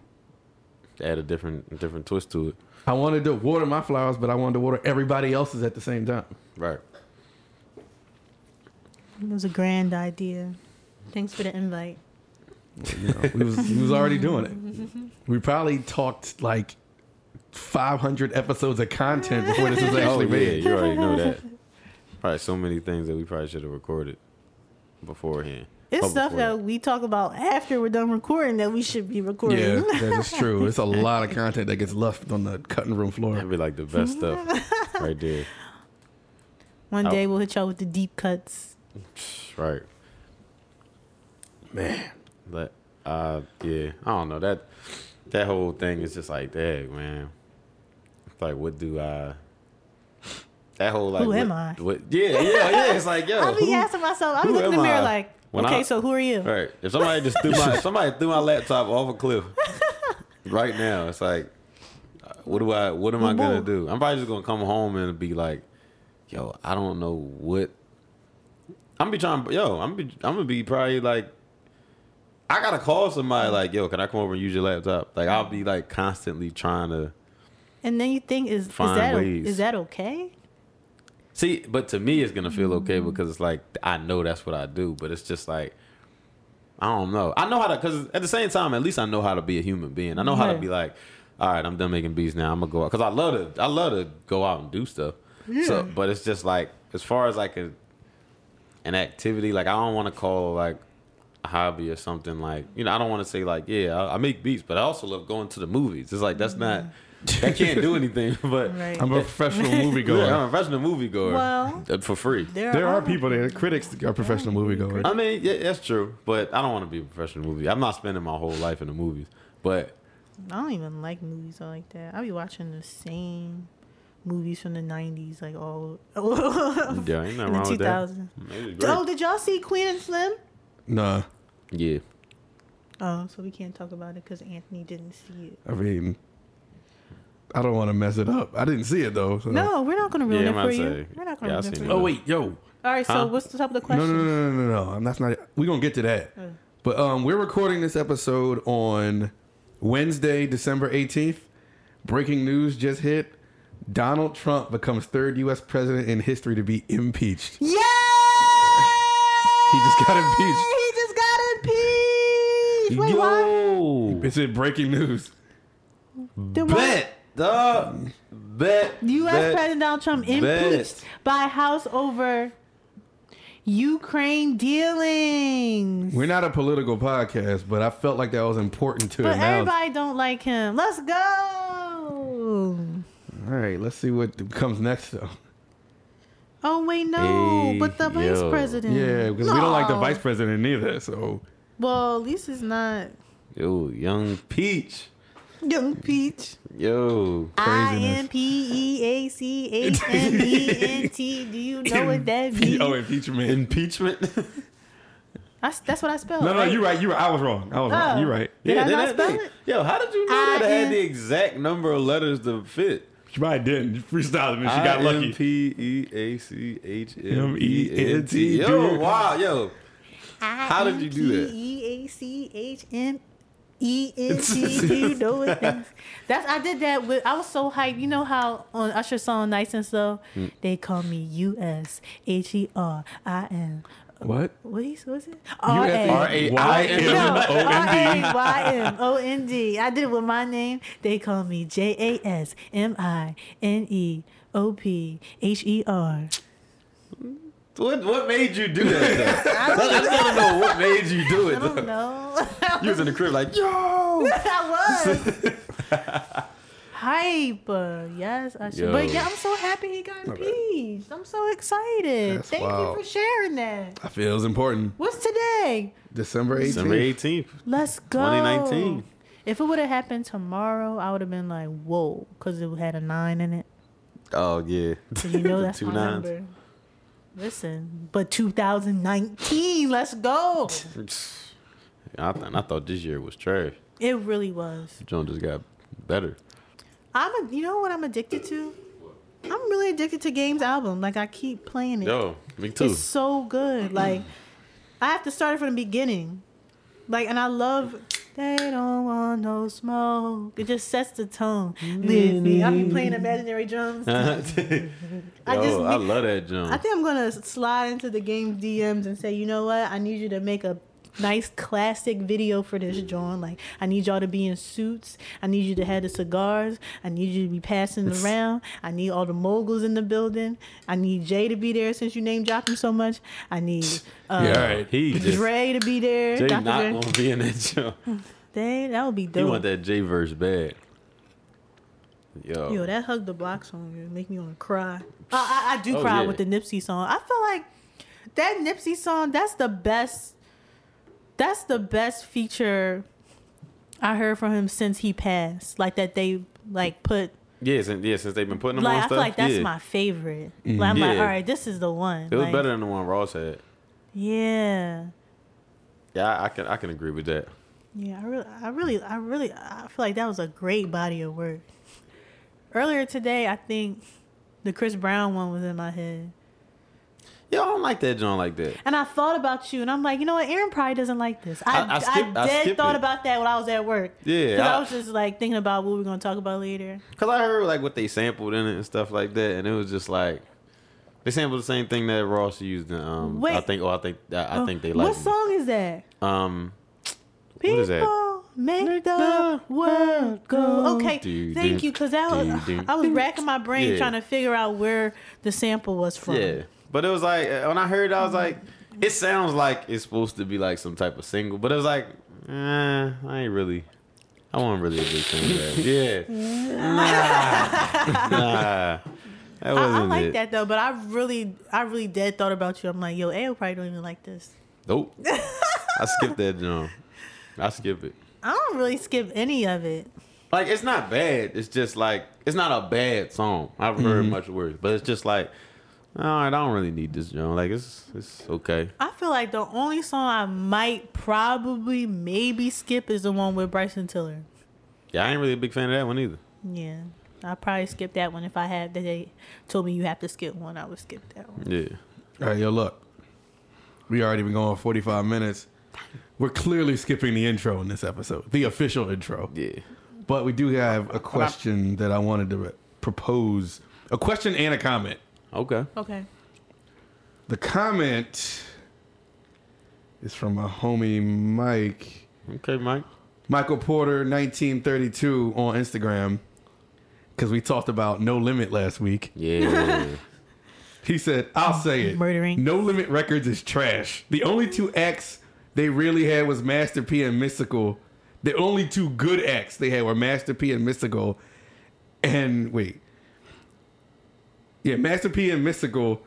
Add a different different twist to it. I wanted to water my flowers, but I wanted to water everybody else's at the same time. Right. It was a grand idea. Thanks for the invite. You know, we was we was already doing it. We probably talked like 500 episodes of content before this was Oh actually yeah, made. you already know that. Probably so many things that we probably should have recorded beforehand. It's stuff that we talk about after we're done recording that we should be recording. Yeah, that is true. It's a lot of content that gets left on the cutting room floor. That'd be like the best stuff right there. One day we'll hit y'all with the deep cuts. Right. Man, But uh yeah, I don't know. That that whole thing is just like, dang, man. It's like what do I that whole like Who what, am I? What, yeah, yeah, yeah. It's like, yo, I be who- asking myself, I be who looking in the mirror I? like, When okay, I- so who are you? Right. If somebody just threw my if somebody threw my laptop off a cliff right now, it's like, what do I? What am I gonna do? I'm probably just gonna come home and be like, yo, I don't know what. I'm gonna be trying. Yo, I'm be, I'm gonna be probably like. I gotta call somebody mm. like, yo, can I come over and use your laptop? Like, I'll be like constantly trying to And then you think, is is that ways. is that okay? See. But to me, it's gonna feel okay Mm-hmm. because it's like I know that's what I do. But it's just like I don't know. I know how to because at the same time, at least I know how to be a human being. I know how to be like, all right, I'm done making beats now. I'm gonna go out because I love to. I love to go out and do stuff. Yeah. So, but it's just like as far as like a an activity, like I don't want to call like a hobby or something like you know. I don't want to say like yeah, I, I make beats, but I also love going to the movies. It's like that's not that can't do anything. But Right. I'm a professional yeah, moviegoer. I'm a professional moviegoer. Well- uh, for free. There, There are people there, critics are professional moviegoers. I mean, yeah, that's true, but I don't want to be a professional movie. I'm not spending my whole life in the movies, but I don't even like movies like that. I'll be watching the same movies from the '90s, like all yeah, ain't nothing in the wrong with that. 2000s. Oh, did y'all see Queen and Slim? Nah, Yeah, Oh, so we can't talk about it because Anthony didn't see it. I mean, I don't want to mess it up. I didn't see it though. so- No, we're not gonna ruin Yeah, it for about you. We're not gonna yeah, I ruin it for you. Oh wait, yo. All right, so Huh? what's the top of the question? no, no, no, no, no, no. That's not. We're gonna get to that. Uh. But um, we're recording this episode on Wednesday, December 18th. Breaking news just hit. Donald Trump becomes third U.S. president in history to be impeached. Yeah! He just got impeached. He just got impeached. Wait, why? Yo, It's in breaking news. Then bet, dog, bet. U.S. bet. President Donald Trump Bet. impeached by House over Ukraine dealings. We're not a political podcast, but I felt like that was important to But announce. everybody don't like him. Let's go. All right, let's see what comes next, though. Oh wait, no, Hey, but the vice yo. president. Yeah, because we don't like the No. vice president either. So Well, at least it's not Yo, young Peach. Young Peach. Yo, I Craziness. M P E A C H M E N T. Do you know what that means? oh, impeachment. impeachment. I, that's what I spelled. no, no, right? you're right. You were. I was wrong. I was Oh. wong. You're right. Yeah, did I not spell it? Yo, how did you know I that it had the exact number of letters to fit? She probably didn't. She freestyled and she got lucky. P E A C H M E N M-E-N-T, T. Yo, wow, yo. How did you do that? E A C H M E N T. You know what? That's I did that with. I was so hyped. You know how on Usher's song "Nice and Slow" Mm. they call me U S H E R I M. What? What is was it? R A. R-A-I-M. No, O N D. R-A-Y-M-O-N-D. I did it with my name. They call me J-A-S-M-I-N-E-O-P-H-E-R. What what made you do that? Though? I just want to know what made you do it. I it. don't Though. know. You was in the crib like, yo. I was. Hype. Yes, I should. Yo. But yeah, I'm so happy he got impeached. I'm so excited. That's Thank wild. you for sharing that. I feel it's important. What's today? December 18th. December 18th. Let's go. 2019. If it would have happened tomorrow, I would have been like, whoa, because it had a nine in it. Oh yeah. So you know that's Two my nines. number. Listen, but 2019, let's go. I, th- I thought this year was trash. It really was. John just got better. I'm a, you know what I'm addicted to? I'm really addicted to Games album. Like I keep playing it. Yo, me too. It's so good. Like I have to start it from the beginning. Like and I love they don't want no smoke. It just sets the tone. Mm-hmm. With me. I be playing mm-hmm. imaginary drums. I just I love that John. I think I'm gonna slide into the game DMs and say, you know what? I need you to make a nice classic video for this, John. Like, I need y'all to be in suits. I need you to have the cigars. I need you to be passing it around. I need all the moguls in the building. I need Jay to be there since you name dropped him so much. I need uh, Yeah, all right. he just Dre to be there. Jay Dr. not Dre. gonna be in that John. Dang, that would be He dope. want that J verse bad. Yo, Yo, that hug the block song would make me want to cry. I, I, I do Oh, cry yeah. with the Nipsey song. I feel like that Nipsey song. That's the best. That's the best feature I heard from him since he passed. Like that they like put. yeah, since, yeah, since they've been putting them Like on I stuff. feel like that's yeah. my favorite. Mm-hmm. Like, I'm like, all right, this is the one. It was Like, better than the one Ross had. Yeah. Yeah, I, I can I can agree with that. Yeah, I really, I really, I really, I feel like that was a great body of work. Earlier today, I think the Chris Brown one was in my head. Yo, I don't like that John like that. And I thought about you, and I'm like, you know what? Aaron probably doesn't like this. I, I- I I, skip- I dead skip thought it. about that when I was at work. Yeah, I, I- was just like thinking about what we're going to talk about later. Cause I heard like what they sampled in it and stuff like that, and it was just like they sampled the same thing that Ross used. In, um, I think. Oh, I think. I, I think they like. What song is that? Um, People what is that? make the world go. Okay, Do, thank do, you. Because that was, do. I was racking my brain Yeah. trying to figure out where the sample was from. Yeah, but it was like when I heard, it, I was like, it sounds like it's supposed to be like some type of single, but it was like, eh, I ain't really. I wasn't really a big fan of that. Yeah, nah, nah, that I, wasn't I like it. that though, but I really, I really dead thought about you. I'm like, yo, Ayo probably don't even like this. Nope, I skipped that John. I skip it. I don't really skip any of it. Like it's not bad. It's just like it's not a bad song. I've heard much worse, but it's just like, all right, I don't really need this, John. Like it's it's okay. I feel like the only song I might probably maybe skip is the one with Bryson Tiller. Yeah, I ain't really a big fan of that one either. Yeah. I probably skip that one if I had that they told me you have to skip one, I would skip that one. Yeah. All right, yo, look. We already been going 45 minutes. We're clearly skipping the intro in this episode, the official intro. Yeah. But we do have a question that I wanted to propose a question and a comment. Okay. Okay. The comment is from a homie Mike. Okay, Mike. Michael Porter, 1932 on Instagram, because we talked about No Limit last week. Yeah. He said, I'll say it. Murdering. No Limit Records is trash. The only two acts they really had was Master P and Mystikal. The only two good acts they had were Master P and Mystikal. And wait. Yeah, Master P and Mystikal.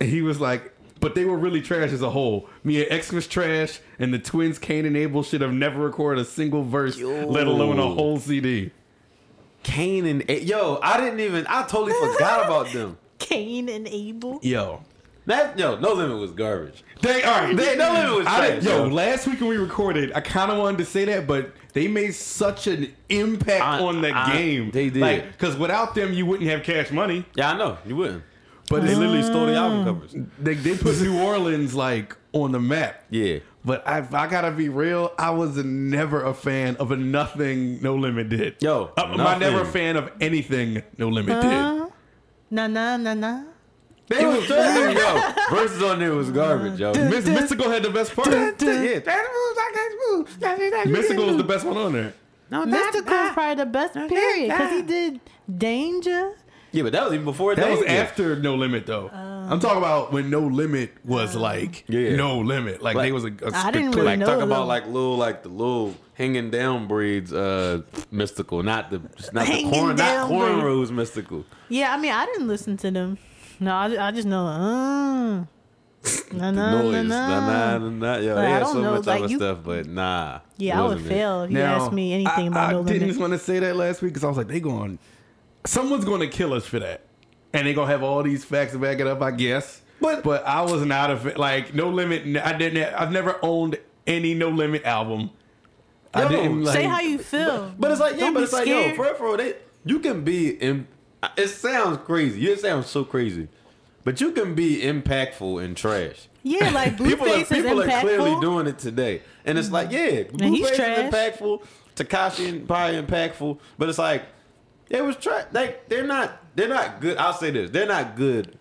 And he was like, but they were really trash as a whole. Mia X was trash, and the twins Kane and Abel should have never recorded a single verse, let alone a whole CD. Kane and A- yo, I didn't even. I totally forgot about them. Kane and Abel. Yo. That yo, No Limit was garbage. They all right. They- No Limit was trash. didn't- yo, last week when we recorded, I kind of wanted to say that, but they made such an impact I- on the I- game. they did. Like, because without them, you wouldn't have Cash Money. Yeah, I know you wouldn't. But They they, literally stole the album covers. they they put New Orleans like on the map. Yeah. But I, I gotta be real. I was never a fan of a nothing No Limit did. Yo, I, am nothing. never a fan of anything No Limit did. Uh, na na na na. They was trash. yo, verses on there was garbage, yo. Mis- Mystikal had the best part. yeah. Mystikal was the best one on there. No, Mystikal is probably the best period because he did Danger. Yeah, but that was even before That was after No Limit, though. I'm talking about when No Limit was like Yeah. No Limit. Like, Like- they was a, a I didn't strict- really Like know talk them. about like little like the little hanging down braids, uh, Mystikal, not the not Hanging the corn, not down cornrows Mystikal. Yeah, I mean, I didn't listen to them. No, I, I just know. Uh, na, na, Noise, na, nah, na. nah, nah, nah. Yo, Like, they I don't so know, much like, other you- stuff, but nah. Yeah, I would wasn't it. fail if you Now, asked me anything I, about I No limit. I didn't want to say that last week because I was like, they going, someone's going to kill us for that, and they gonna have all these facts to back it up, I guess. But- but I was not a fa- like No Limit. I didn't. I've never owned any No Limit album. I didn't like. Say how you feel. But it's like, yeah, Don't but be it's like, yo, for real, for real, they, you can be in. It sounds crazy. It sounds so crazy, but you can be impactful and trash. Yeah, like people are, Blueface is people are clearly doing it today, and it's like, yeah, mm-hmm. he's Blueface is impactful. Tekashi and probably impactful, but it's like it was trash. Like they're not, they're not good. I'll say this: they're not good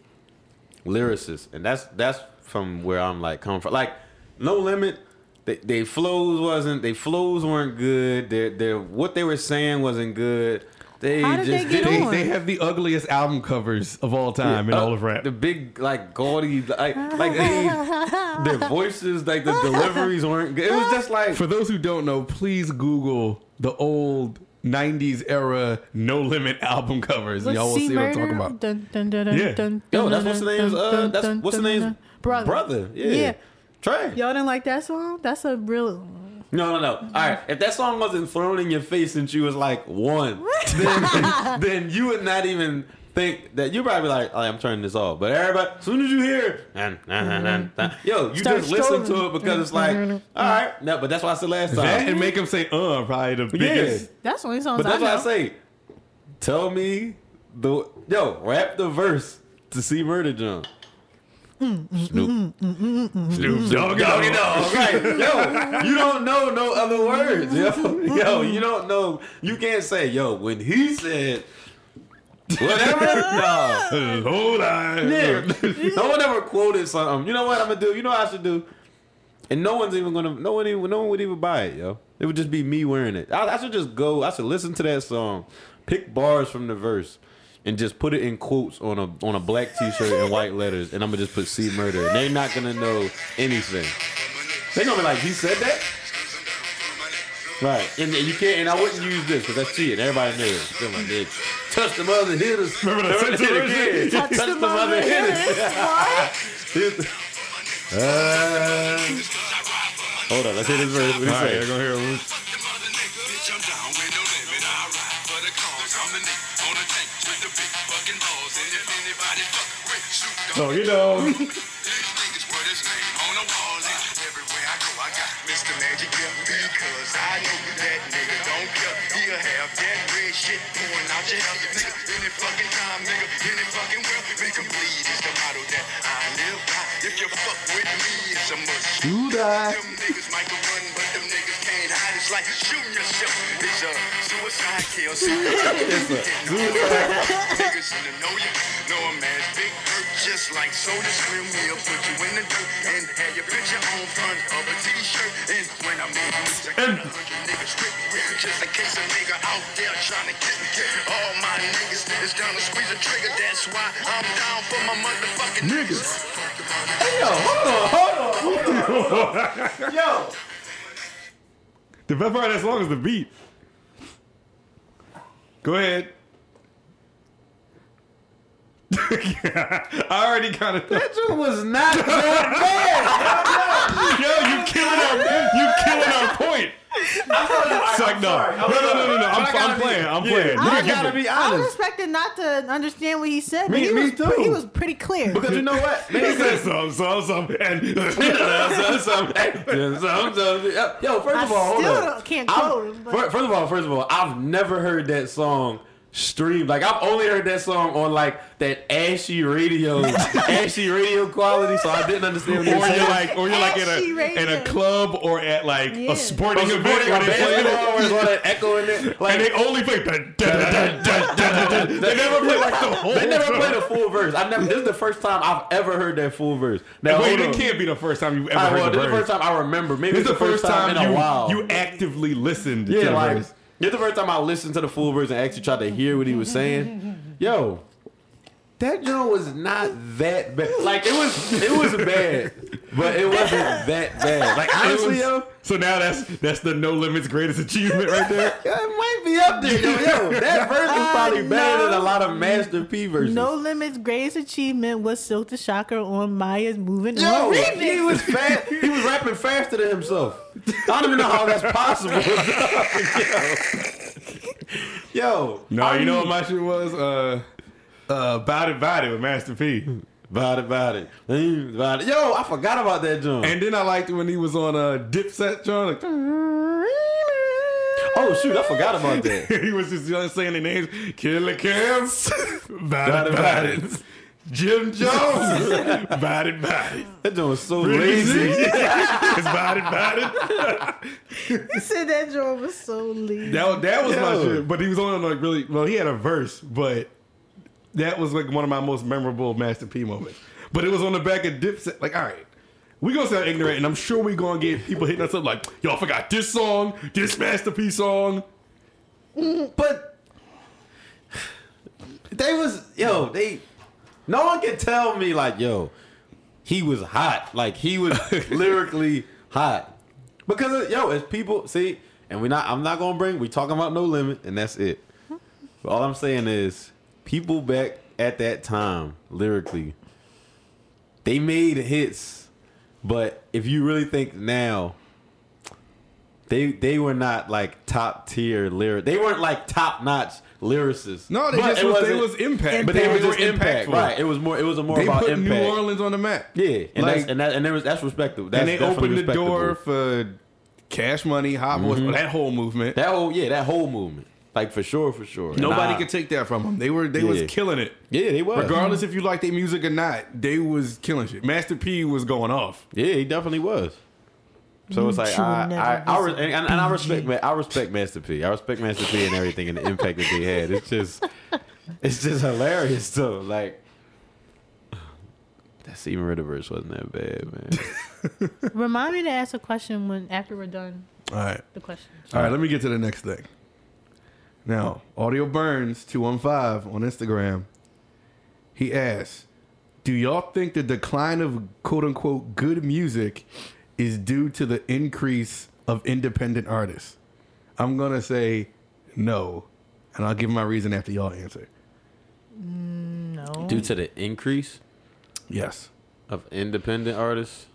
lyricists, and that's that's from where I'm like coming from. Like No Limit, they, they flows wasn't, they flows weren't good. Their their what they were saying wasn't good. They How did just they get didn't- on? They, they have the ugliest album covers of all time in uh, all of rap. The big like gaudy like like they, their voices like the deliveries weren't good. It was just like For those who don't know, please Google the old '90s era No Limit album covers, and Let's y'all will see see what I'm talking about. Dun, dun, dun, dun, Yeah. dun, yo, that's what's the dun, name's dun, uh that's dun, what's the dun, name's dun. brother. brother. Yeah. Yeah. Trey. Y'all didn't like that song? That's a real. No, no, no. All mm-hmm. right. If that song wasn't thrown in your face since you was like one, then, then you would not even think that you probably be like, oh, I'm turning this off. But everybody, as soon as you hear, "Nah, nah, nah, nah, nah," yo, you Start just listen to it because it's like, mm-hmm. all right. No, but that's why I said last time. That time. and make them say "uh" probably the Yeah. biggest. That's the only songs But that's I why know. I say, tell me the yo rap the verse to C Murder John. Snoop. Snoop Dogg, Doggy dog, right? Yo, you don't know no other words, yo. Yo, you don't know. You can't say, yo, when he said whatever. no, Hold on. yeah. no one ever quoted something. You know what I'm gonna do? You know what I should do? And no one's even gonna. No one even. No one would even buy it, yo. It would just be me wearing it. I, I should just go. I should listen to that song, pick bars from the verse, and just put it in quotes on a on a black T-shirt in white letters, and I'm gonna just put "C Murder." And they're not gonna know anything. They're gonna be like, "He said that." Right, and you can't, and I wouldn't use this because that's cheating. Everybody knows. They're like, "They touch the mother hitters. Remember the Touch censor the version? Touch the mother hitters. Uh, hold on, let's hear this verse. What do you All right, say? you're gonna hear him. Bitch, I'm down with no limit. I ride for the cause. I'm the nigga on the tank with the big fucking balls. And if anybody fuck with Snoop Dogg, So you know, these niggas put his name on the wall. And everywhere I go, I got Mr. Magic Gift because I know that nigga don't care. He'll have that red shit pouring out your hell. Nigga, any fucking time, nigga, any fucking world, make 'em bleed. It's the motto that I live by. If you fuck with me, it's a must. you die. Them niggas might go run, but them niggas can't hide. It's like shooting yourself. It's a suicide kill. Niggas in the know you, know a man's big hurt, just like soda stream. We'll put you in the dirt and have your picture on front of a t-shirt. And when I make music, I got a hundred niggas with me. Just in case a nigga out there trying to get me. All my niggas is down to squeeze a trigger. That's why I'm down for my motherfucking Niggas. Yo, The best part of that song is the beat. Go ahead. I already kind of. that joint was not that Yo, you killing our, you killing our point. It's like no, no, no, no, no, no. I'm, I'm playing. I'm playing. bad. You I can give gotta be honest. I was honest. expecting not to understand what he said, but Me- he, me was, too. he was pretty clear. Because you know what? He said some, some, some, and Yo, first I of all, hold still up. don't- can't I'm- quote him, First of all, first of all, I've never heard that song streamed. Like I've only heard that song on like that ashy radio, ashy radio quality. So I didn't understand what or you're like, or you're like in a radio. in a club or at like Yeah. a sporting Or event supporting where a they play it. there's all that echo in it. Like And they only play. dun, dun, dun, dun, dun, dun, dun. They never play like the whole. They never song. played a full verse. I never. This is the first time I've ever heard that full verse. Now, Wait, hold it can't be the first time you've ever All right, well, heard this the is the first time I remember. Maybe This is the first time, in a you while. you actively listened to yeah, the like verse. This is the first time I listened to the full version and actually tried to hear what he was saying. Yo, that joint was not that bad. Like it was, it was bad, but it wasn't that bad. Like honestly, It was- yo, So now that's that's the No Limits greatest achievement right there. it might be up there. Yo, yo that verse is probably Uh, better than a lot of Master P verses. no Limit's greatest achievement was Silkk the Shocker on Maya's Moving Yo, On he was fast. He was rapping faster than himself. I don't even know how that's possible. yo, yo, No, you know what my shit was? Uh, uh, Bout It, Bout It with Master P. about it, about it, about it. Yo, I forgot about that joint. And then I liked it when he was on a Dipset joint. Like, oh shoot, I forgot about that. he was just you know, saying the names. Killer Camps. Bout Bout It, It, Bout Bout It. Jim Jones. Bout It, Bout It. That joint was so Lazy. lazy. it's Bout It, Bout It. He said that joint was so lean. That, that was my shit. But he was on like really well. He had a verse, but that was like one of my most memorable Master P moments. But it was on the back of Dipset. Like, all right, we gonna sound ignorant, and I'm sure we gonna get people hitting us up like, "Y'all forgot this song, this Master P song." But they was yo, they no one can tell me like, yo, he was hot. Like he was lyrically hot. Because uh, yo, as people see, and we not I'm not gonna bring we talking about no limit, and that's it. But all I'm saying is people back at that time, lyrically, they made hits. But if you really think now, they they were not like top tier lyric. They weren't like top notch lyricists. No, they But just was, they wasn't- impact. But they were just impact, impactful. right? It was more. It was a more They about put impact. New Orleans on the map. Yeah, and Like- that's and that and there was that's respectable. That's and they opened the door for Cash Money, Hot Boys, mm-hmm. that whole movement. That whole yeah, that whole movement, like for sure, for sure. Nobody I- could take that from them. They were they Yeah. was killing it. Yeah, they was. Regardless if you like their music or not, they was killing shit. Master P was going off. Yeah, he definitely was. So it's like Mutual I, I, I, re- and, and I respect Ma- I respect Master P. I respect Master P and everything and the impact that they had. It's just it's just hilarious though. Like that Steven Ritter verse wasn't that bad, man. Remind me to ask a question when after we're done All right. the question. All right, let me get to the next thing. Now, Audio Burns 215 on Instagram. He asks, "Do y'all think the decline of quote unquote good music is due to the increase of independent artists?" I'm going to say no, and I'll give my reason after y'all answer. Mm, no. Due to the increase Yes. of independent artists.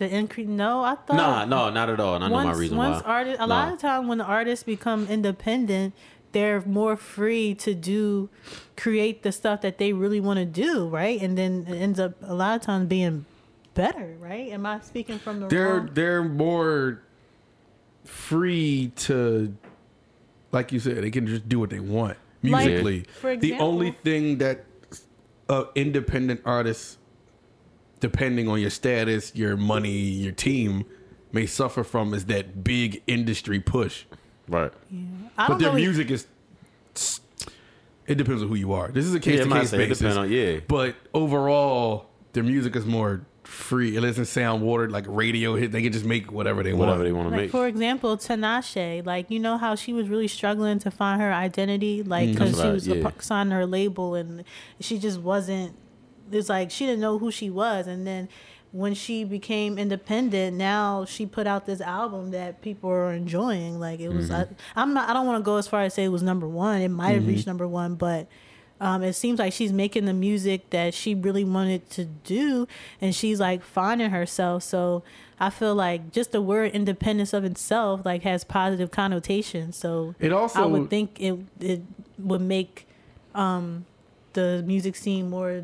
The increase. No, I thought. Nah, no, not at all. And I know my reason once why. artists, a Nah. lot of time when the artists become independent, they're more free to do, create the stuff that they really want to do, right? And then it ends up a lot of times being better, right? Am I speaking from the they're wrong? they're more free to like you said they can just do what they want Like, musically for the only thing that uh, independent artists depending on your status your money your team may suffer from is that big industry push Right. I but their really- music is it depends on who you are this is a case Yeah, to case basis depend on- yeah. but overall their music is more free. It doesn't sound watered like radio hit. They can just make whatever they want. Whatever want. they want to Like make. for example, Tinashe, like you know how she was really struggling to find her identity, like mm. That's because she right, was yeah. a p- signed her label and she just wasn't. It's like she didn't know who she was, and then when she became independent, now she put out this album that people are enjoying. Like it was, I, I'm not. I don't want to go as far as say it was number one. It might have reached number one, but. Um, it seems like she's making the music that she really wanted to do, and she's like finding herself. So I feel like just the word independence of itself like has positive connotations. So It also- I would think it it would make um, the music scene more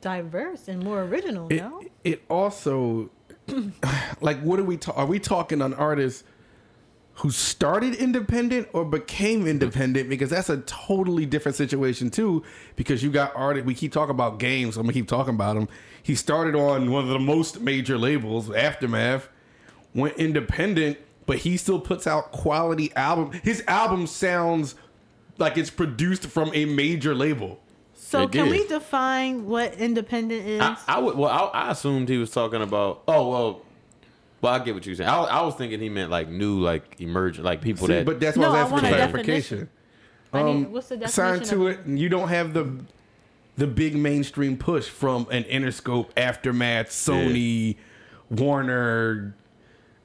diverse and more original. It, no, it also like what are we ta- are we talking on artists who started independent or became independent? Because that's a totally different situation too because you got artists we keep talking about games I'm gonna keep talking about him he started on one of the most major labels Aftermath went independent but he still puts out quality album. His album sounds like it's produced from a major label so It can did. we define what independent is? I, I would. Well, I, I assumed he was talking about. Oh well. Well, I get what you're saying. I, I was thinking he meant like new, like emergent, like people See, that. but that's why No, I I was asking want for a clarification definition. I need- um, what's the sign definition to of it. and You don't have the the big mainstream push from an Interscope, Aftermath, Sony, Warner,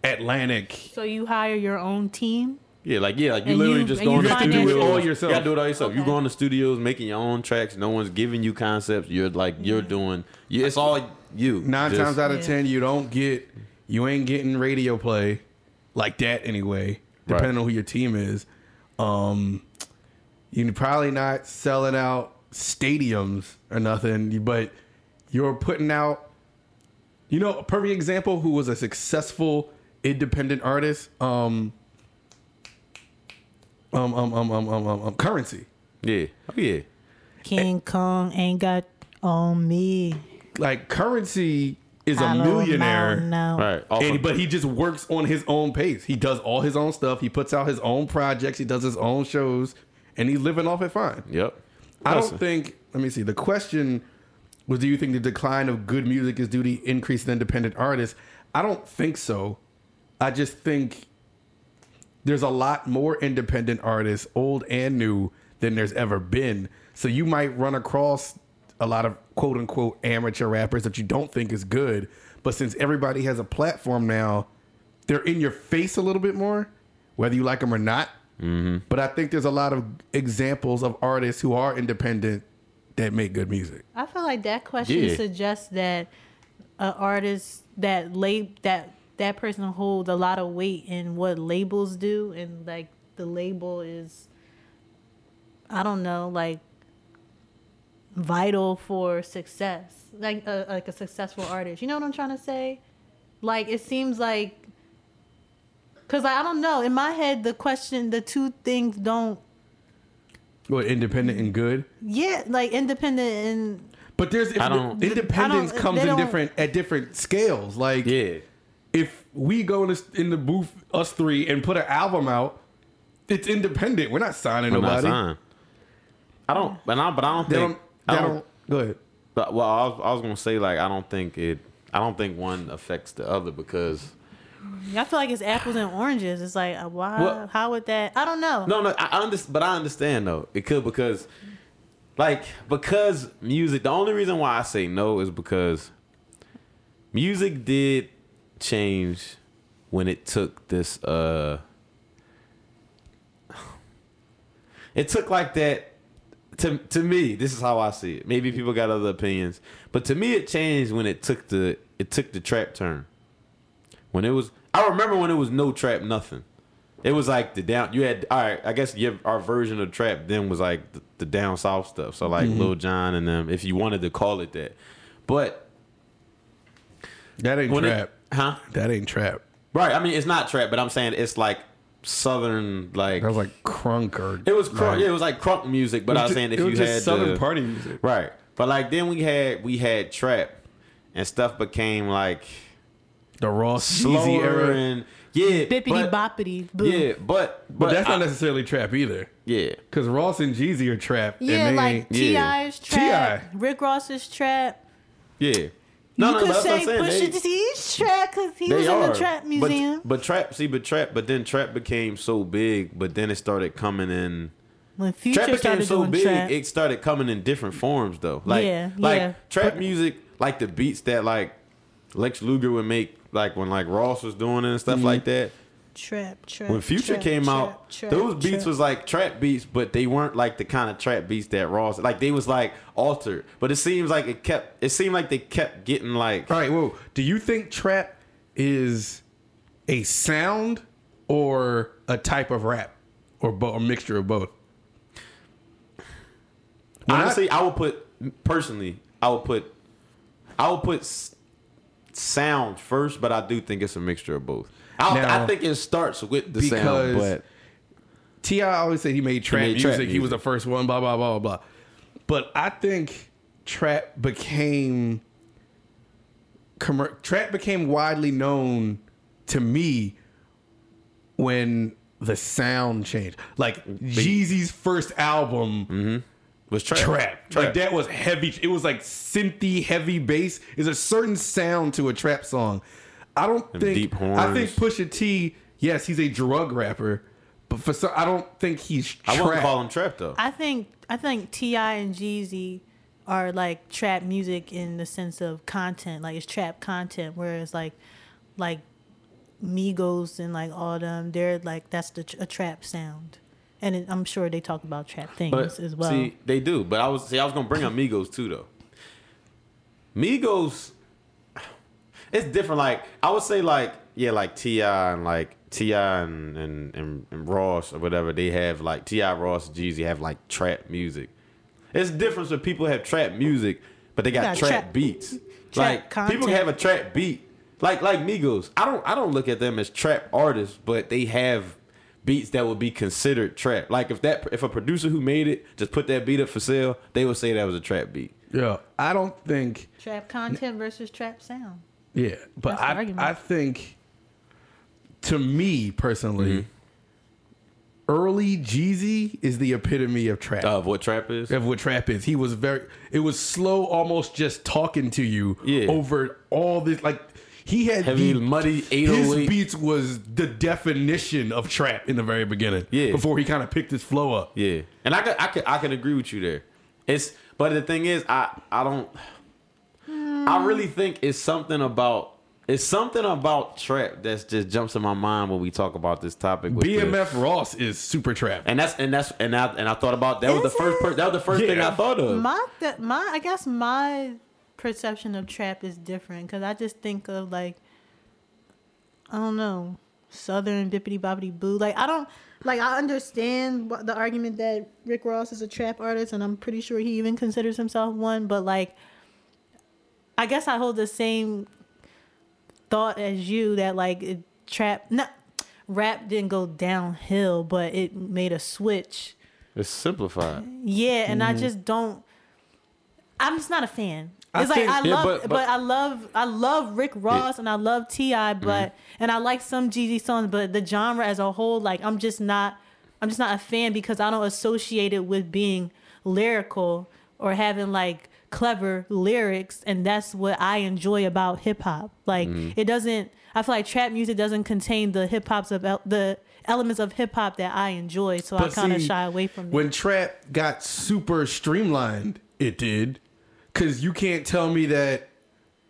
Atlantic. So you hire your own team. Yeah, like yeah, like you And literally you- just and go you in the finance it all yourself. You gotta do it all yourself. You Okay. go in the studios, making your own tracks. No one's giving you concepts. You're like you're doing. You, it's all you. Nine Just- times out of Yeah. ten, you don't get, you ain't getting radio play like that anyway. Depending Right. on who your team is, um, you're probably not selling out stadiums or nothing, but you're putting out. You know, a perfect example who was a successful independent artist. Um, um, um, um, um, um, um, um Curren$y. Yeah. Oh yeah. King Kong ain't got on me. Like Curren$y is a I don't millionaire. know, no. Right. Off And, of- but he just works on his own pace. He does all his own stuff. He puts out his own projects. He does his own shows, and he's living off it fine. Yep. I Listen. don't think. Let me see. The question was, do you think the decline of good music is due to the increase in independent artists? I don't think so. I just think there's a lot more independent artists, old and new, than there's ever been. So you might run across a lot of quote unquote amateur rappers that you don't think is good. But since everybody has a platform now, they're in your face a little bit more, whether you like them or not. Mm-hmm. But I think there's a lot of examples of artists who are independent that make good music. I feel like that question Yeah. suggests that an artist that lab that that person holds a lot of weight in what labels do, and like the label is, I don't know, like vital for success, like a like a successful artist. You know what I'm trying to say? Like it seems like. Cause like, I don't know. In my head, the question, the two things don't. What independent and good? Yeah, like independent and But there's if I don't- the- independence I don't- comes in different at different scales. Like Yeah. If we go in the, in the booth, us three, and put an album out, it's independent. We're not signing I'm not nobody. signed. I don't. But I. But I don't They think. don't. I don't. don't. Go ahead. But, well, I was, I was gonna say like I don't think it. I don't think one affects the other because I feel like it's apples and oranges. It's like uh, why? Well- how would that? I don't know. no, no. I, I understand, but I understand though. It could because, like, because music. The only reason why I say no is because music did change when it took this. uh It took like that. To, to me, this is how I see it. Maybe people got other opinions, but to me, it changed when it took the it took the trap turn. When it was, I remember when it was no trap, nothing. It was like the down. You had all right. I guess your our version of trap then was like the, the down south stuff. So like Lil Jon and them, if you wanted to call it that. But That ain't when trap. It, huh? that ain't trap. Right. I mean, it's not trap, but I'm saying it's like southern like. That was like crunk or. it was crunk. like- yeah, it was like crunk music. But I was saying if it was you just had southern the- party music. Right. But like then we had we had trap, and stuff became like The Ross Jeezy slower era. and yeah. Bippity but- boppity boo. Yeah, but but that's not I- necessarily trap either. Yeah. Because Ross and Jeezy are trap. Yeah, and they like ain't- yeah. T.I.'s trap. T.I. Rick Ross's trap. Yeah. No, you no, could say. Pusha T's trap because he was are in the trap museum. But, but trap, see, but trap, but then trap became so big, but then it started coming in. when Future trap became so big, trap, it started coming in different forms though. Like, Yeah, like yeah. trap music, like the beats that like Lex Luger would make, like when like Ross was doing it and stuff Mm-hmm. like that. Trap, trap. When Future trap, came trap, out, trap, those beats trap. was like trap beats, but they weren't like the kind of trap beats that Ross like. They was like altered, but it seems like it kept. It seemed like they kept getting like. All right, whoa. Do you think trap is a sound or a type of rap or bo- a mixture of both? When I- Honestly, I, would put personally, I would put, I would put s- sound first, but I do think it's a mixture of both. I, Now- I think it starts with the Because sound, but T.I. always said he made trap made music. trap He was the first one. Blah blah blah blah. But I think trap became commer- trap became widely known to me when the sound changed. Like Jeezy's first album, mm-hmm. was trap. trap. Like that was heavy. It was like synthy, heavy bass. There's a certain sound to a trap song. I don't Them think. deep I think. Pusha T. Yes, he's a drug rapper, but for some, I don't think he's. Trap. I wouldn't call him trap though. I think I think T.I. and Jeezy are like trap music in the sense of content, like it's trap content. Whereas like like Migos and like all them, they're like that's the a trap sound, and it, I'm sure they talk about trap things But as well. see, they do. But I was see, I was gonna bring up Migos too, though. Migos, it's different. Like I would say, like yeah, like T.I. and like T.I. and, and and and Ross or whatever. They have like T.I., Ross, Jeezy have like trap music. It's different when people have trap music, but they got got trap, trap- beats. trap like people content. have a trap beat. Like like Migos, I don't I don't look at them as trap artists, but they have beats that would be considered trap. Like if that if a producer who made it just put that beat up for sale, they would say that was a trap beat. Yeah, I don't think. trap content versus trap sound. Yeah, but I. I think to me personally, Mm-hmm. early Jeezy is the epitome of trap. Of what trap is? of what trap is. He was very. It was slow, almost just talking to you Yeah. over all this. Like he had Heavy, the- muddy His beats was the definition of trap in the very beginning. Yeah. before he kind of picked his flow up. Yeah, and I could, I could, I can agree with you there. It's, but the thing is, I, I don't, I really think it's something about, it's something about trap that just jumps in my mind when we talk about this topic. With the- BMF Ross is super trap. and that's and that's and I and I thought about that was the first per, that was the first thing I thought of. My that my I guess my perception of trap is different because I just think of like I don't know southern bippity boppity boo. Like I don't like I understand what the argument that Rick Ross is a trap artist and I'm pretty sure he even considers himself one. But like I guess I hold the same thought as you that like it, trap not rap didn't go downhill, but it made a switch. It's simplified. Yeah, and I mm-hmm. just don't. I'm just not a fan. I It's like think- I Yeah, love, but- but, but- I love, I love Rick Ross and I love T.I., mm-hmm. but and I like some Jeezy songs, but the genre as a whole, like I'm just not, I'm just not a fan because I don't associate it with being lyrical or having like clever lyrics, and that's what I enjoy about hip hop. Like mm. it doesn't. I feel like trap music doesn't contain the hip hops of el- the elements of hip hop that I enjoy, so I kind of shy away from it. When trap got super streamlined, it did. Cause you can't tell me that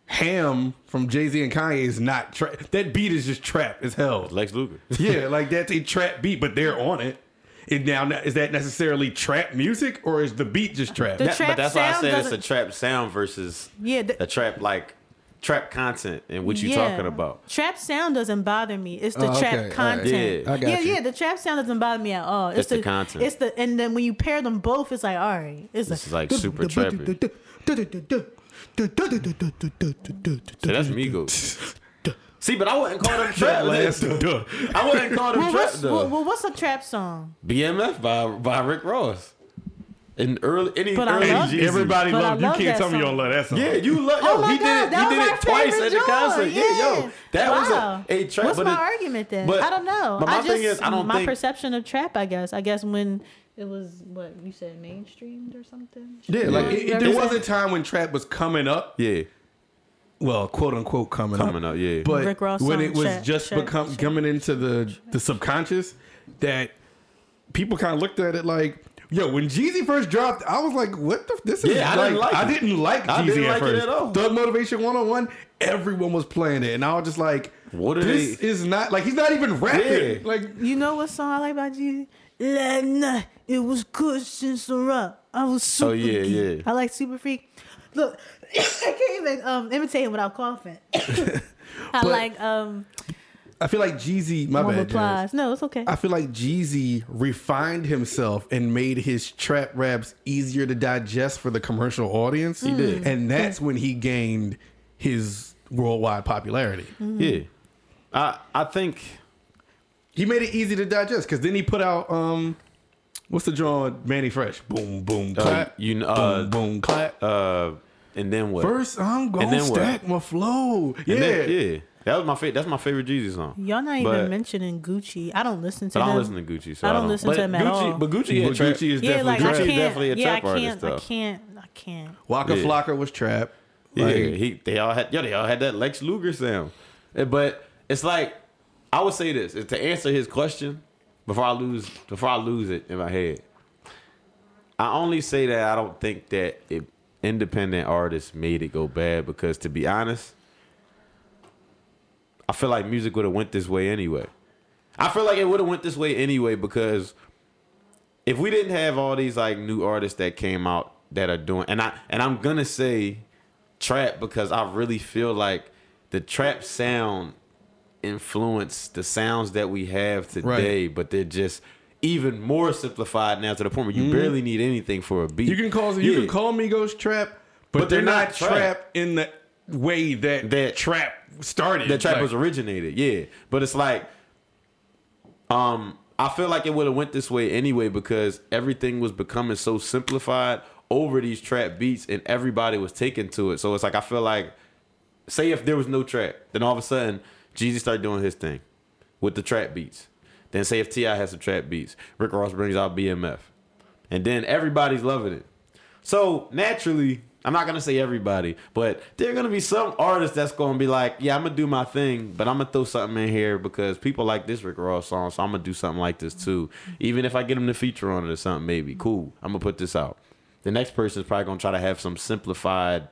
Ham from Jay Z and Kanye is not trap. That beat is just trap as hell. Lex Luger. yeah, like that's a trap beat, but they're on it. And now, is that necessarily trap music or is the beat just trap? The That- trap but that's why I said it's a trap sound versus Yeah, the- a trap like trap content and what you Yeah. talking about. Trap sound doesn't bother me. It's the Oh, trap okay, all right. content. Yeah. Yeah, yeah. The trap sound doesn't bother me at all. It's the content. It's the and then when you pair them both, it's like all right. It's This is like super trappy. So that's Migos. See, but I wouldn't call them trap. last I wouldn't call them Well, trap what's, though. well, well, what's a trap song? BMF by by Rick Ross. In early any But early love- Everybody But I loved. You love can't that tell me you don't love that song. Yeah, you love. Yo, Oh my he God, did it. that He was did my it twice favorite at the concert. joint. Yeah, yo, that Wow. was a, a trap. What's but my it- argument then? but- I don't know. But my I just, thing is, I don't my think. perception of trap. I guess. I guess when it was what you said mainstreamed or something. Yeah, like it, it, there was a time when trap was coming up, yeah, well, quote unquote coming, Coming up. up, yeah. But Rick Ross when it was Check, just Check, become Check. coming into the the subconscious, that people kind of looked at it like. Yo, when Jeezy first dropped, I was like, "What the? This is Yeah, I like, didn't like I it. didn't like I Jeezy didn't at like it first. at all. Thug Motivation 101, everyone was playing it, and I was just like, What this they- is not like he's not even rapping. Yeah. Like You know what song I like by Jeezy? Last night it was good since the rock. I was oh, super. Oh, yeah, geek. yeah. I like Super Freak. Look, I can't even um, imitate him without coughing. I But- like um, I feel like Jeezy, my One bad. Jazz. replies. No, it's okay. I feel like Jeezy refined himself and made his trap raps easier to digest for the commercial audience. He did. And that's when he gained his worldwide popularity. Yeah, I I think He made it easy to digest because then he put out um what's the John Mannie Fresh? Boom, boom, uh, clap. you know, uh, boom, boom, clap. uh, and then what? First, I'm gonna then what? stack my flow. Yeah. And then- yeah. That was my favorite. That's my favorite Jeezy song. Y'all not But- even mentioning Gucci. I don't listen to But I him. don't listen to Gucci. So I don't listen but to him at Gucci, all. But Gucci, had But trap, Gucci is yeah, definitely like trap. Gucci can't. definitely a yeah, I trap artist, can't. I though. can't. I can't. Waka Yeah. Flocka was trap. Yeah, he they all had yo, they all had that Lex Luger sound. Eh, But it's like I would say this to answer his question before I lose before I lose it in my head. I only say that I don't think that it, independent artists made it go bad because to be honest, I feel like music would have went this way anyway. I feel like it would have went this way anyway because if we didn't have all these like new artists that came out that are doing and I and I'm gonna say trap because I really feel like the trap sound influenced the sounds that we have today, but they're just even more simplified now to the point where you barely need anything for a beat. You can call you Yeah. can call Migos trap, but, But they're, they're not not trap. trap. in the way that That- trap started. That trap Like, was originated, yeah. But it's like, um, I feel like it would have went this way anyway because everything was becoming so simplified over these trap beats, and everybody was taking to it. So it's like I feel like, say if there was no trap, then all of a sudden Jeezy started doing his thing with the trap beats. Then say if T.I. has some trap beats, Rick Ross brings out BMF, and then everybody's loving it. So naturally, I'm not gonna say everybody, but there are gonna be some artists that's gonna be like, yeah, I'm gonna do my thing, but I'm gonna throw something in here because people like this Rick Ross song, so I'm gonna do something like this too. Even if I get them to feature on it or something, maybe cool. I'm gonna put this out. The next person is probably gonna try to have some simplified,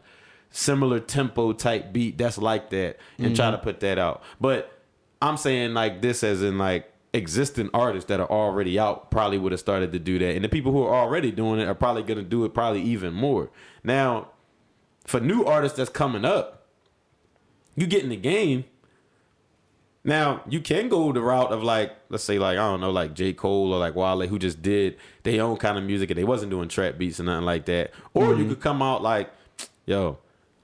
similar tempo type beat that's like that and mm-hmm. try to put that out. But I'm saying like this as in like existing artists that are already out probably would have started to do that. And the people who are already doing it are probably gonna do it probably even more. Now, for new artists that's coming up, you get in the game. Now you can go the route of like, let's say like I don't know, like J. Cole or like Wale, who just did their own kind of music and they wasn't doing trap beats or nothing like that. Or you mm-hmm. could come out like, yo,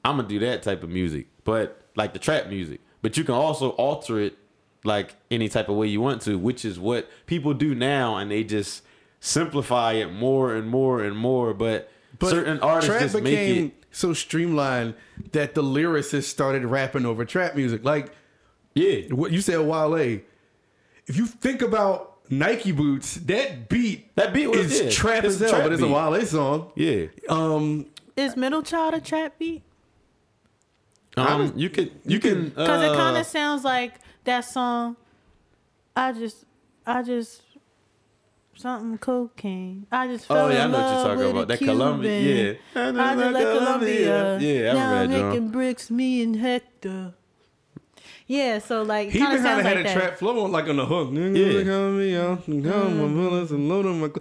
I'm gonna do that type of music, but like the trap music. But you can also alter it like any type of way you want to, which is what people do now, and they just simplify it more and more and more. But, But certain artists trap just make became it. so streamlined that the lyricists started rapping over trap music. Like Yeah, what you said, Wale. If you think about Nike boots, that beat That beat was- is yeah, trap it's as hell, trap but it's a Wale song. yeah. Um, Is Middle Child a trap beat? Um, you could, you can, Because uh, it kind of sounds like that song. I just, I just, something cocaine. I just oh, fell Oh, yeah, I in know what you're talking with about. a That Cuban. Columbia- yeah. I just like Columbia. Yeah, I now I'm remember that, John. making bricks, me and Hector. Yeah, so like, he kind even of kind sounds of had like a that. trap flow on, like on the hook. Yeah. Mm-hmm.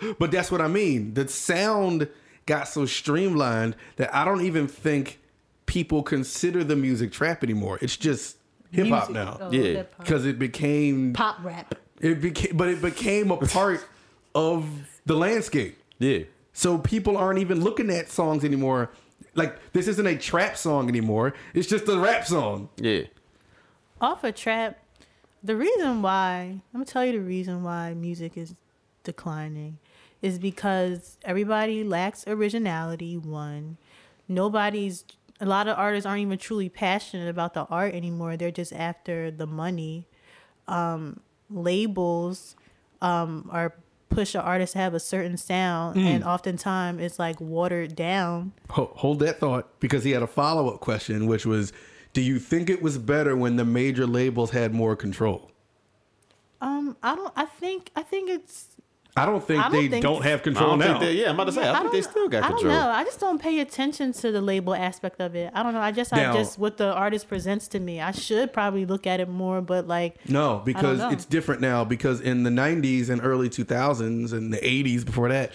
Yeah. But that's what I mean. The sound got so streamlined that I don't even think people consider the music trap anymore. It's just hip hop now oh, Yeah. because it became pop rap. it became, but it became a part of the landscape. yeah, So people aren't even looking at songs anymore. Like this isn't a trap song anymore. It's just a rap song. yeah. off of trap, the reason why I'm gonna tell you the reason why music is declining is because everybody lacks originality. One, nobody's a lot of artists aren't even truly passionate about the art anymore. They're just after the money. Um, labels um, are push an artist to have a certain sound, and oftentimes it's like watered down. Hold that thought because he had a follow up question, which was, Do you think it was better when the major labels had more control? Um, I don't. I think. I think it's. I don't think I don't they think- don't have control don't now. they, yeah, I'm about to say, I, think they still got control. I control. don't know. I just don't pay attention to the label aspect of it. I don't know. I just, Now- I just what the artist presents to me. I should probably look at it more, but like, No, because it's different now. Because in the '90s and early 2000s and the '80s before that,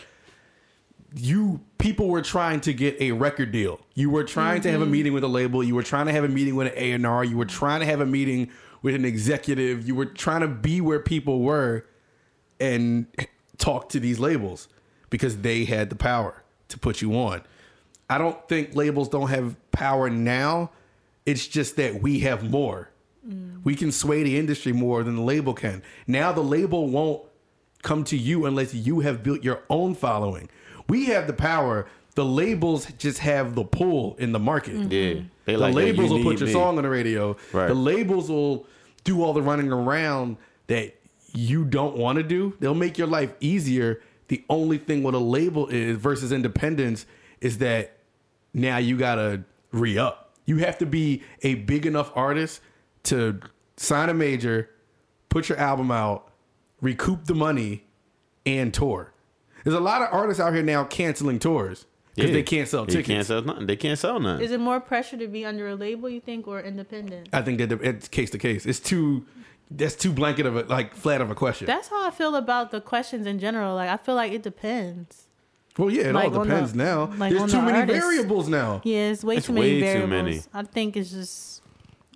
you people were trying to get a record deal. You were trying to have Mm-hmm. a meeting with a label. You were trying to have a meeting with an A and R. You were trying to have a meeting with an executive. You were trying to be where people were and talk to these labels because they had the power to put you on. I don't think labels don't have power now. It's just that we have more. We can sway the industry more than the label can. Now the label won't come to you unless you have built your own following. We have the power. The labels just have the pull in the market. Mm-hmm. Yeah, they The like, labels you will put your me. song on the radio. Right. The labels will do all the running around that you don't want to do. They'll make your life easier. The only thing what a label is versus independence is that now you gotta re up. You have to be a big enough artist to sign a major, put your album out, recoup the money, and tour. There's a lot of artists out here now canceling tours because Yeah. they can't sell tickets. They can't sell nothing. They can't sell nothing. is it more pressure to be under a label? You think, or independent? I think that it's case to case. It's too that's too blanket of a like flat of a question. That's how I feel about the questions in general. Like, I feel like it depends. well, yeah, it like all depends the- now. like There's too the many artist. variables now. Yeah, it's way It's too many way too variables. many. I think it's just,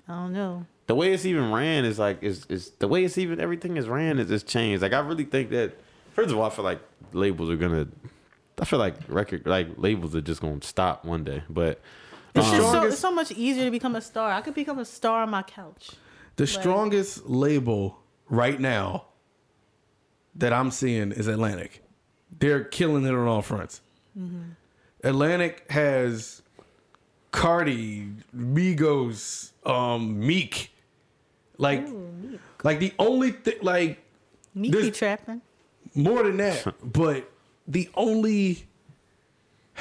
I don't know. the way it's even ran is like is is the way it's even everything is ran is just changed. Like I really think that first of all, I feel like labels are gonna. I feel like record like labels are just gonna stop one day. But It's um, just so, it's so much easier to become a star. I could become a star on my couch. The strongest label right now that I'm seeing is Atlantic. They're killing it on all fronts. Mm-hmm. Atlantic has Cardi, Migos, um, Meek. Like, like the only thing, like Me This- trapping. more than that, but the only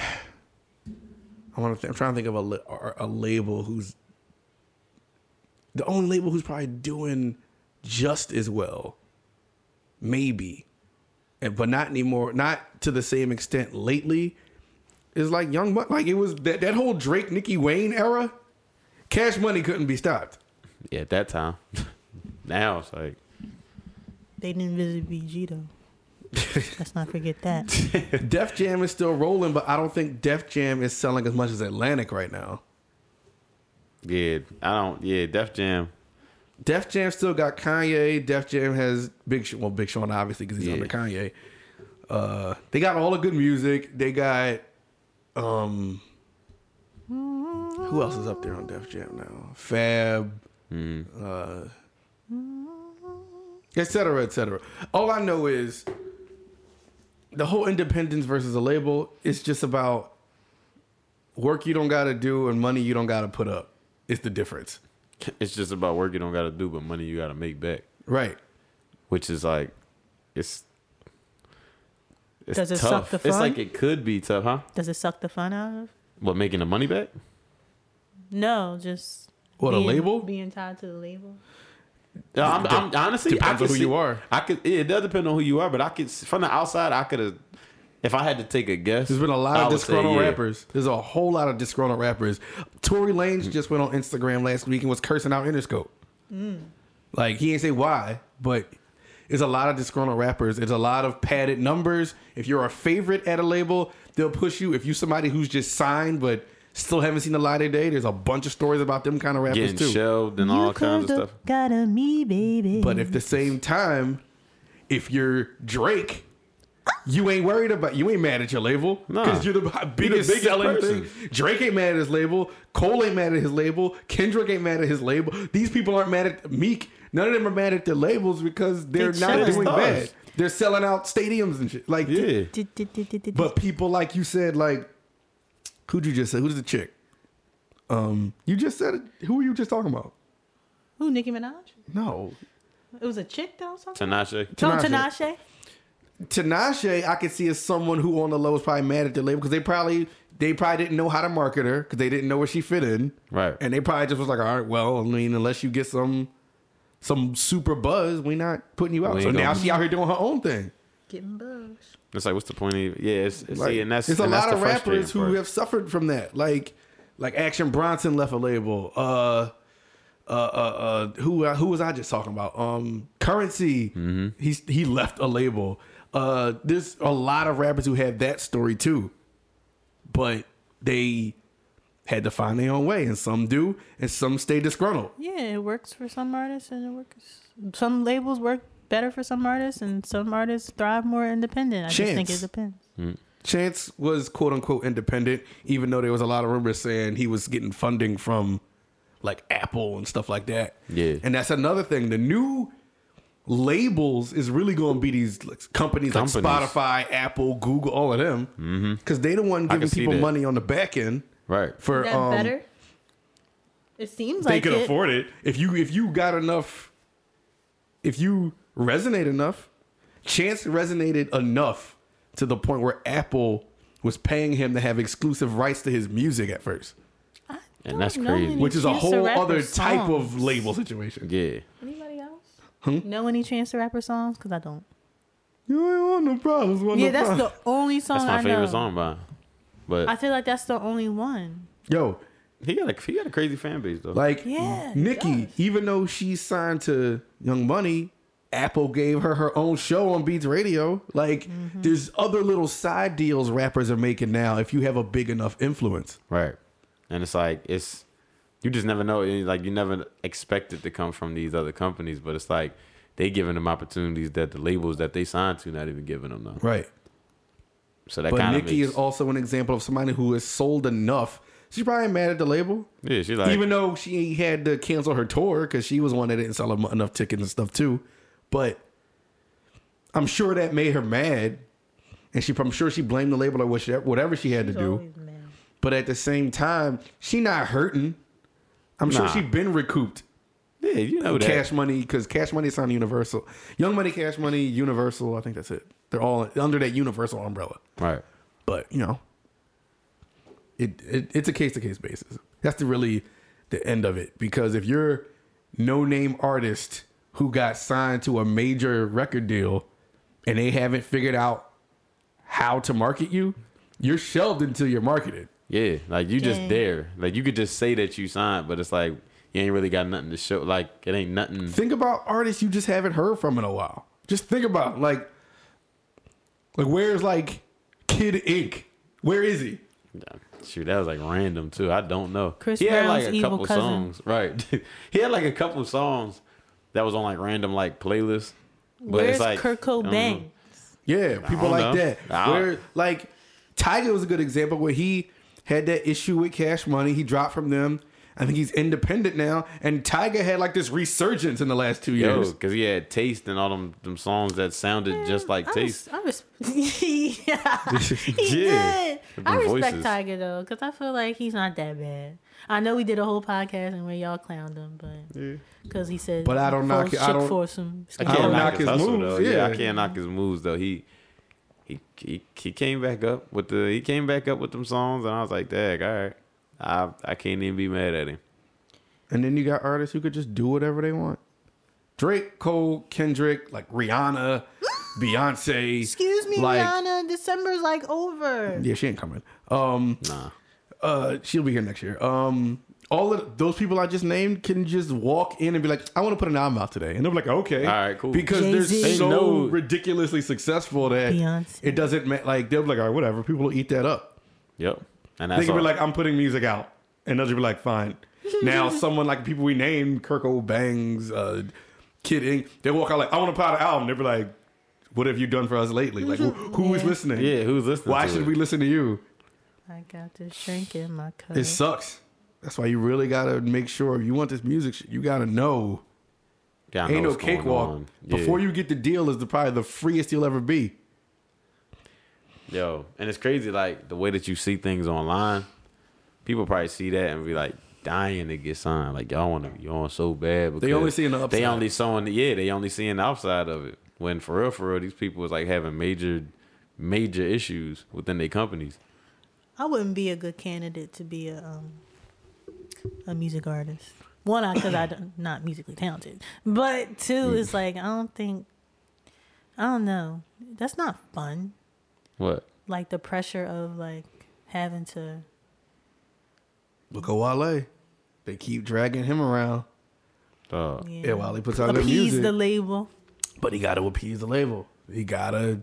I want to. I'm trying to think of a la- a label who's the only label who's probably doing just as well, maybe, and but not anymore. Not to the same extent lately. Is like Young Buck. Like it was that that whole Drake Nicki Wayne era. Cash Money couldn't be stopped. yeah, at that time. now it's like They didn't visit BG though. Let's not forget that. Def Jam is still rolling, but I don't think Def Jam is selling as much as Atlantic right now. Yeah, I don't. Yeah, Def Jam. Def Jam still got Kanye. Def Jam has Big Sean. Well, Big Sean obviously because he's Yeah. under Kanye. Uh, they got all the good music. They got um, who else is up there on Def Jam now? Fab, uh, et cetera, et cetera. All I know is the whole independence versus a label. It's just about work you don't got to do and money you don't got to put up. It's the difference, It's just about work you don't got to do, but money you got to make back. right? Which is like, it's. It's Does it tough. suck the fun? It's like it could be tough, huh? Does it suck the fun out of? What making the money back? No, just What, a label? being tied to the label. No, I'm, I'm honestly Depends I on who see- you are. I could. It does depend on who you are, but I could from the outside. I could have, if I had to take a guess. There's been a lot I of disgruntled yeah. rappers. There's a whole lot of disgruntled rappers. Tory Lanez just went on Instagram last week and was cursing out Interscope. Mm. Like he ain't say why, but it's a lot of disgruntled rappers. It's a lot of padded numbers. If you're a favorite at a label, they'll push you. If you somebody who's just signed but still haven't seen the light of day, there's a bunch of stories about them kind of rappers Getting too. shelved and all kinds of stuff. Got a me, baby. But at the same time, if you're Drake, you ain't worried about you ain't mad at your label Nah. because you're the biggest, biggest selling person. thing. Drake ain't mad at his label. Cole ain't mad at his label. Kendrick ain't mad at his label. These people aren't mad at Meek. None of them are mad at their labels because they're They not doing Stars. bad. They're selling out stadiums and shit. Like, Yeah, but people like you said, like, who'd you just say? Who's the chick? Um, you just said it. Who were you just talking about? Who? Nicki Minaj? No, It was a chick that I was talking Tinashe. about? Oh, Tinashe. Tinashe. Tinashe, I could see as someone who on the low is probably mad at the label because they probably they probably didn't know how to market her because they didn't know where she fit in. Right. And they probably just was like, all right, well, I mean, unless you get some some super buzz, we not putting you out. We So now she out here doing her own thing. Getting buzz. It's like, what's the point of? Yeah, it's, it's Like, see, and that's there's a and that's lot of rappers who part. have suffered from that. Like like Action Bronson left a label. Uh uh, uh, uh, who uh, who was I just talking about? Um, Curren$y. Mm-hmm. He's he left a label. Uh, there's a lot of rappers who have that story too, but they had to find their own way, and some do, and some stay disgruntled. Yeah, it works for some artists and it works. Some labels work better for some artists, and some artists thrive more independent. I just think it Chance. depends. Chance was quote unquote independent, even though there was a lot of rumors saying he was getting funding from like Apple and stuff like that. Yeah. And that's another thing. The new labels is really going to be these companies, Companies. like Spotify, Apple, Google, all of them. Because they the one giving people money on the back end right. for that um, better? It seems like They like could it. afford it. if you if you got enough if you resonate enough chance resonated enough to the point where apple was paying him to have exclusive rights to his music at first And that's crazy. which is a whole Rapper other type of label situation Yeah. Anybody else? Hmm? Know any Chance the Rapper songs? Because I don't. you ain't want no problems want Yeah, no that's problems. the only song That's my I favorite know. song by. But I feel like that's the only one. yo he got a he got a crazy fan base though. like Yeah, he nikki even though she's signed to young money apple gave her her own show on beats radio like Mm-hmm. there's other little side deals rappers are making now if you have a big enough influence Right. And it's like it's you just never know. Eh, like you never expect it to come from these other companies, but it's like they giving them opportunities that the labels that they signed to not even giving them though. right So that But kind Nikki makes, is also an example of somebody who has sold enough. She's probably mad at the label, yeah. She's like even though she had to cancel her tour because she was one that didn't sell enough tickets and stuff too. But I'm sure that made her mad, and she I'm sure she blamed the label or whatever whatever she had to do. But at the same time, she not hurting. I'm sure Nah. she been recouped yeah, you know that. cash money because cash money is on Universal. Young Money, Cash Money, Universal. I think that's it. They're all under that Universal umbrella. Right. But you know, it, it it's a case to case basis. That's the really the end of it because if you're no name artist who got signed to a major record deal and they haven't figured out how to market you, you're shelved until you're marketed. Yeah, like you just Dang. there. Like you could just say that you signed, but it's like you ain't really got nothing to show. Like it ain't nothing. Think about artists you just haven't heard from in a while. Just think about like like where's like Kid Ink? Where is he? Shoot, that was like random too. I don't know. Chris he had like Brown's a evil couple cousin. songs, right? he had like a couple of songs that was on like random like playlists. But Where's it's like Kurt I. Cobain? Yeah, people like know. that. Where like Tyga was a good example where he had that issue with Cash Money. He dropped from them. I think he's independent now. And Tyga had like this resurgence in the last two years. because he had taste and all them them songs that sounded just like I taste. res- I res- yeah, he Yeah. did. With I respect voices. Tyga though, because I feel like he's not that bad. I know we did a whole podcast and where y'all clowned him, but because he said, But I don't knock I don't- foursome. I I can't don't knock, knock his, his moves, though. Yeah. I can't knock his moves though. He, he he he came back up with the he came back up with them songs, and I was like, "Dag, all right." I I can't even be mad at him. And then you got artists who could just do whatever they want. Drake, Cole, Kendrick, like Rihanna, Beyonce. Excuse me, like, Rihanna. December's like over. Yeah, she ain't coming. Um, Nah, uh, she'll be here next year. Um, all of those people I just named can just walk in and be like, "I want to put an album out today," and they're like, "Okay, All right, cool. because Jay-Z. they're so know- ridiculously successful that Beyonce. it doesn't ma- like they'll be like, "All right, whatever." People will eat that up. yep. And They that's can all. be like, I'm putting music out. And they'll just be like, fine. Now, someone like people we named, Kirk Bangs, uh, Kid Ink, they walk out like, "I want to put out an album." They'll be like, "What have you done for us lately? Like, who, who is Yeah. listening? yeah, who's listening? Why to should it? we listen to you?" I got this drink in my cup. It sucks. That's why you really gotta make sure if you want this music, shit, you gotta know. Gotta know Ain't no cakewalk. Yeah. Before you get the deal, is the probably the freest you'll ever be. Yo, and it's crazy, like the way that you see things online. People probably see that and be like dying to get signed. Like y'all want to, y'all want so bad. Because they only seeing the upside. They only showing, the, yeah, they only seeing the upside of it. When for real, for real, these people was like having major, major issues within their companies. I wouldn't be a good candidate to be a um, a music artist. One, because I'm not musically talented, but two, it's like I don't think, I don't know. That's not fun. What? Like the pressure of like having to. Look at Wale. They keep dragging him around. Uh, Yeah, Yeah, while he puts out good appease music. the label. But he got to appease the label. He got to.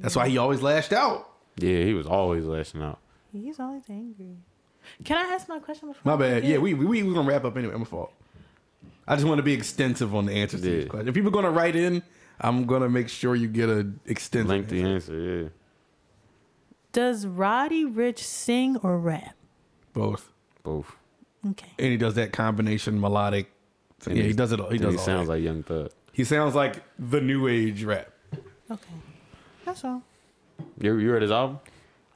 That's why he always lashed out. yeah, he was always lashing out. He's always angry. Can I ask my question before? My bad. Yeah, we we we gonna wrap up anyway. My fault. I just want to be extensive on the answers to these questions. If people are gonna write in, I'm gonna make sure you get a extensive. Lengthy answer. answer, yeah. Does Roddy Ricch sing or rap? Both, Both. Okay. and he does that combination melodic. And yeah, he does it. all. He and does. He all sounds that. like Young Thug. he sounds like the new age rap. Okay. That's all. You you read his album?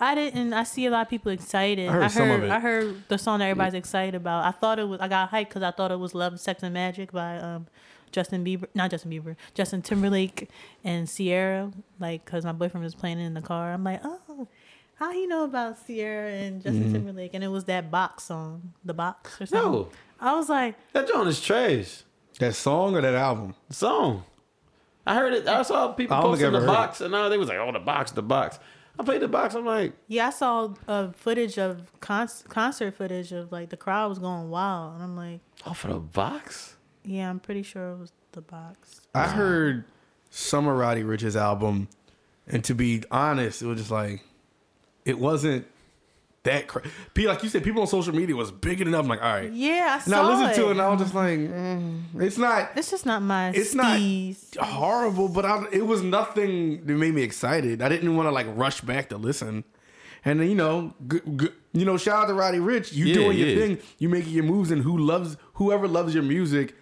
I didn't. I see a lot of people excited. I heard some of it. I heard the song that everybody's excited about. I thought it was. I got hyped because I thought it was "Love, Sex, and Magic" by um, Justin Bieber. Not Justin Bieber. Justin Timberlake and Ciara. Like, cause my boyfriend was playing it in the car. I'm like, oh, how you know about Ciara and Justin Mm-hmm. Timberlake? And it was that box song, the box or something. No, I was like, that joint is trash. That song or that album? The song. I heard it. I saw people I posting the ever heard box, and now they was like, "Oh, the box, the box." I played the box. I'm like, yeah, I saw uh, footage of con- concert footage of like the crowd was going wild, and I'm like, "Oh, for the box." yeah, I'm pretty sure it was the box. I heard some of Roddy Ricch's album, and to be honest, it was just like it wasn't that cra P Like you said, people on social media was bigging it up. I'm like, all right. Yeah, I And saw I listened it. to it, and I was just like, mm, it's not. It's just not my It's not horrible, but I, it was nothing that made me excited. I didn't want to like rush back to listen. And then you know, g- g- you know, shout out to Roddy Ricch. You Yeah, doing your yeah. thing. You making your moves, and who loves whoever loves your music,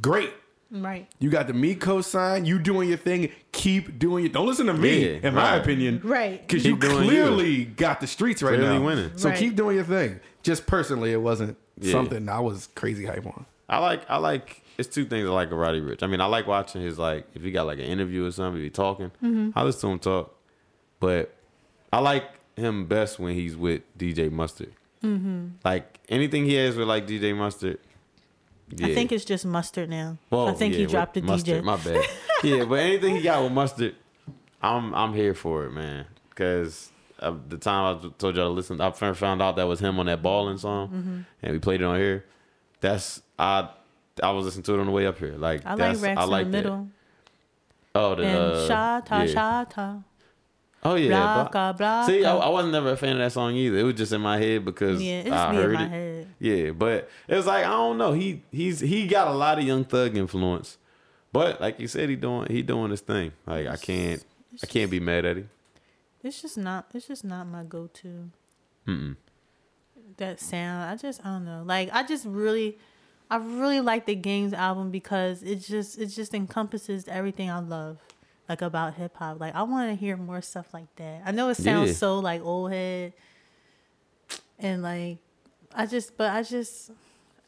great. Right. You got the Miko sign. You doing your thing. Keep doing it. Don't listen to me, Yeah, in my right. opinion. Right. Because you Keep doing clearly got the streets right Clearly now. winning. So Right. keep doing your thing. Just personally, it wasn't Yeah. something I was crazy hype on. I like. I like. It's two things I like of Roddy Ricch. I mean, I like watching his like if he got like an interview or something, if he talking. Mm-hmm. I listen to him talk, but I like him best when he's with DJ Mustard. Mm-hmm. Like anything he has with like DJ Mustard. I think it's just mustard now. Whoa, I think yeah, he dropped the mustard, DJ. My bad. yeah, but anything he got with mustard, I'm I'm here for it, man. Because the time I told y'all to listen, I first found out that was him on that balling song, Mm-hmm. and we played it on here. That's I I was listening to it on the way up here. Like I like Rex I like in the that. middle. Oh, the And uh, yeah. Oh yeah. Blah, but- blah, blah, See, I. I wasn't never a fan of that song either. It was just in my head because Yeah, I heard my it. Yeah, but it was like I don't know. He he's he got a lot of young thug influence, but like you said, he doing he doing his thing. Like I can't I can't be mad at him. It's just not. It's just not my go-to. Mm-mm. That sound. I just. I don't know. Like I just really, I really like the Games album because it just it just encompasses everything I love, like about hip hop. Like I want to hear more stuff like that. I know it sounds Yeah. so like old head, and like I just, but I just,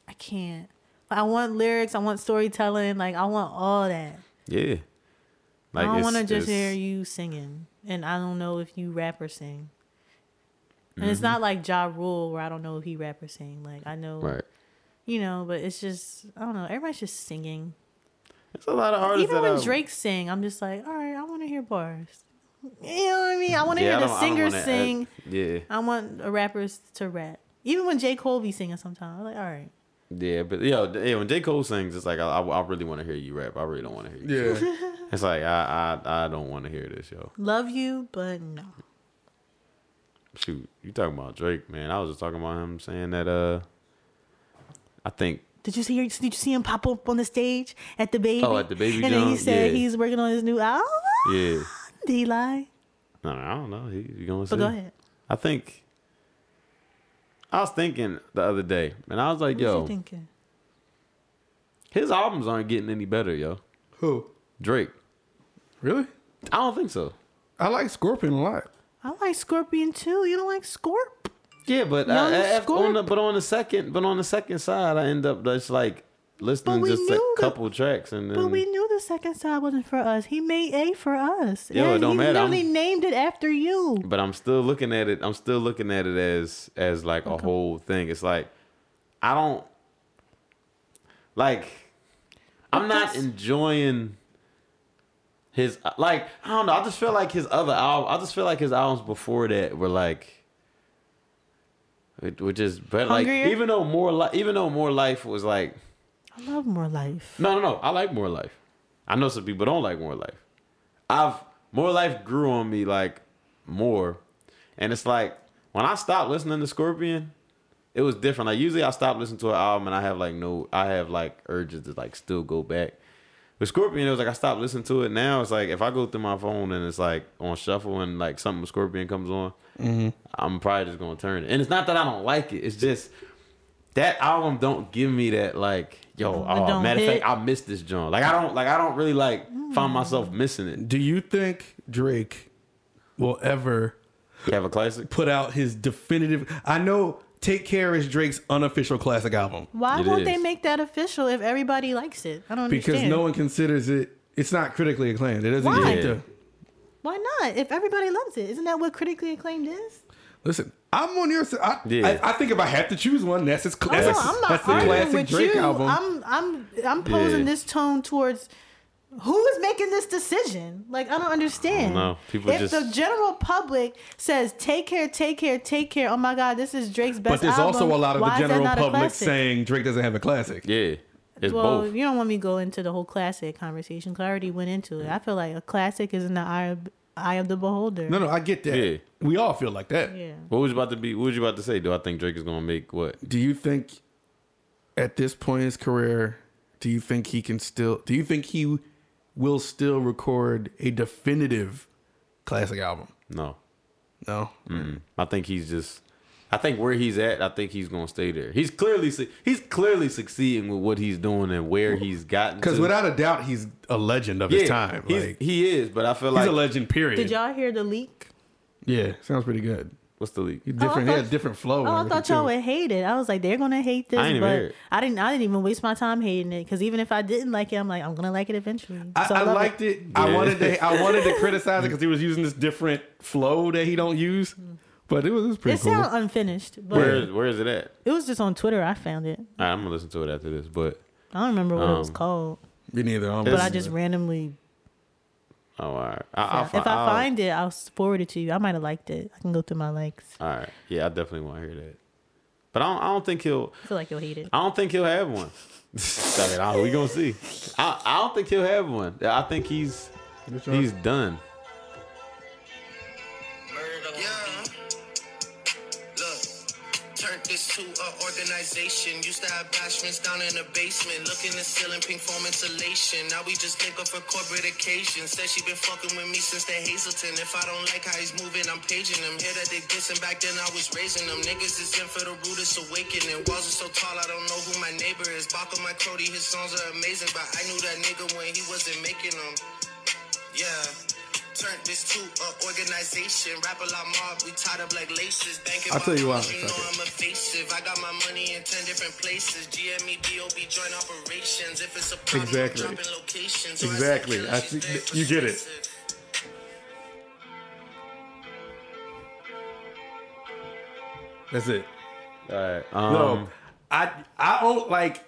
I can't. I want lyrics. I want storytelling. Like I want all that. Yeah, Like, I don't want to just it's- hear you singing, and I don't know if you rap or sing. And it's Mm-hmm. not like Ja Rule where I don't know if he rap or sing. Like I know, Right. you know, but it's just I don't know. Everybody's just singing. It's a lot of artists Even when I- Drake sing, I'm just like, all right, I want to hear bars. You know what I mean? I want to Yeah, hear the singers sing. add- yeah, I want the rappers to rap. Even when J Cole be singing, sometimes I'm like, all right. yeah, but yo, yeah, when J Cole sings, it's like I, I, I really want to hear you rap. I really don't want to hear you. Yeah. It's like I I, I don't want to hear this, yo. Love you, but no. Shoot, you talking about Drake, man? I was just talking about him saying that. Uh, I think Did you see? Did you see him pop up on the stage at the baby? Oh, at the Baby And then he said Yeah. he's working on his new album. yeah. Did he lie? No, I don't know. He, you gonna But say? go ahead. I think I was thinking the other day, and I was like, What "Yo, you thinking? his albums aren't getting any better, yo." Who? Drake, Really? I don't think so. I like Scorpion a lot. I like Scorpion too. You don't like Scorp? Yeah, but I, I- I- on the, but on the second, but on the second side, I end up just like listening just a knew the- couple tracks, and then But we knew the second side wasn't for us. He made A for us. Yeah, it don't he matter. literally I'm- named it after you. But I'm still looking at it. I'm still looking at it as as like a whole thing. It's like I don't like. I'm not enjoying his like. I don't know. I just feel like his other album. I just feel like his albums before that were like. Which is better. Like even though more life, even though more life was like I love more life. no, no, no. I like More Life. I know some people don't like More Life. I've More Life grew on me like more, and it's like when I stopped listening to Scorpion, it was different. Like usually I stop listening to an album and I have like no, I have like urges to like still go back. With Scorpion, it was like I stopped listening to it. Now it's like if I go through my phone and it's like on shuffle and like something with Scorpion comes on, mm-hmm. I'm probably just gonna turn it. And it's not that I don't like it. It's just that album don't give me that like yo. Oh, don't matter of fact, I missed this joint. Like I don't like I don't really like find mm. myself missing it. Do you think Drake will ever Have a classic. put out his definitive? I know "Take Care" is Drake's unofficial classic album Why It won't they make that official if everybody likes it? I don't because understand. Because no one considers it. It's not critically acclaimed. It doesn't Why? get the. Why not? If everybody loves it, isn't that what critically acclaimed is? Listen, I'm on your side. I, Yeah. I, I think if I have to choose one, that's his. Oh, That's, no, I'm not that's the arguing classic with Drake you. album. I'm I'm I'm posing Yeah. this tone towards who is making this decision. Like I don't understand. know. People if just- the general public says take care, take care, take care. Oh my God, this is Drake's best. but there's album. also a lot of Why the general public saying Drake doesn't have a classic. Yeah, it's well, both. you don't want me to go into the whole classic conversation. 'cause I already went into it. I feel like a classic is in the eye of, eye of the beholder. No, no, I get that. Yeah. We all feel like that. Yeah. What was you about to be? What was you about to say? Do I think Drake is gonna make what? Do you think at this point in his career, do you think he can still do you think he will still record a definitive classic album? No, No. I think he's just. I think where he's at, I think he's gonna stay there. He's clearly su- he's clearly succeeding with what he's doing and where he's gotten. Because without a doubt he's a legend of yeah, his time. he's, Like, he is. But I feel he's like a legend, period. Did y'all hear the leak? Yeah, sounds pretty good. what's the leak? He's oh, different. I he thought- had different flow. Oh, I thought y'all would hate it. I was like, they're gonna hate this, I ain't even hear but it. I didn't. I didn't even waste my time hating it because even if I didn't like it, I'm like, I'm gonna like it eventually. I, So I love liked it. I Yeah. wanted to. I wanted to criticize it because he was using this different flow that he don't use. But it was, it was pretty It cool. sounded unfinished, but Where is where is it at? it was just on Twitter. I found it. All right, I'm gonna listen to it after this. But I don't remember what it was Um, called, Me neither. I'm but I just it. randomly. oh, all right. I, I'll, if I I'll- find it, I'll forward it to you. I might have liked it. I can go through my likes. all right, yeah, I definitely want to hear that. But I don't, I don't think he'll. I feel like he'll hate it. I don't think he'll have one. I mean, I- we gonna see. I, I don't think he'll have one. I think he's he's done. To a organization. Used to have bashments down in the basement. Look in the ceiling, pink foam insulation. Now we just link up for corporate occasions. Said she been fucking with me since the Hazelton. If I don't like how he's moving, I'm paging him. Hear that they dissing back then, I was raising them. Niggas is in for the rudest awakening. Walls are so tall, I don't know who my neighbor is. Baka my Crody, his songs are amazing, but I knew that nigga when he wasn't making them. Yeah. Turned this to a organization. Rap a lot mob, we tied up like laces. Banking I'll tell you dollars, why, You know. I'm evasive. I got my money in 10 different places. GME, BOB, joint operations. If it's a problem, Exactly. I'm locations. Or Exactly. I she's see- you get it. That's it. All right. Um, No, I I don't like.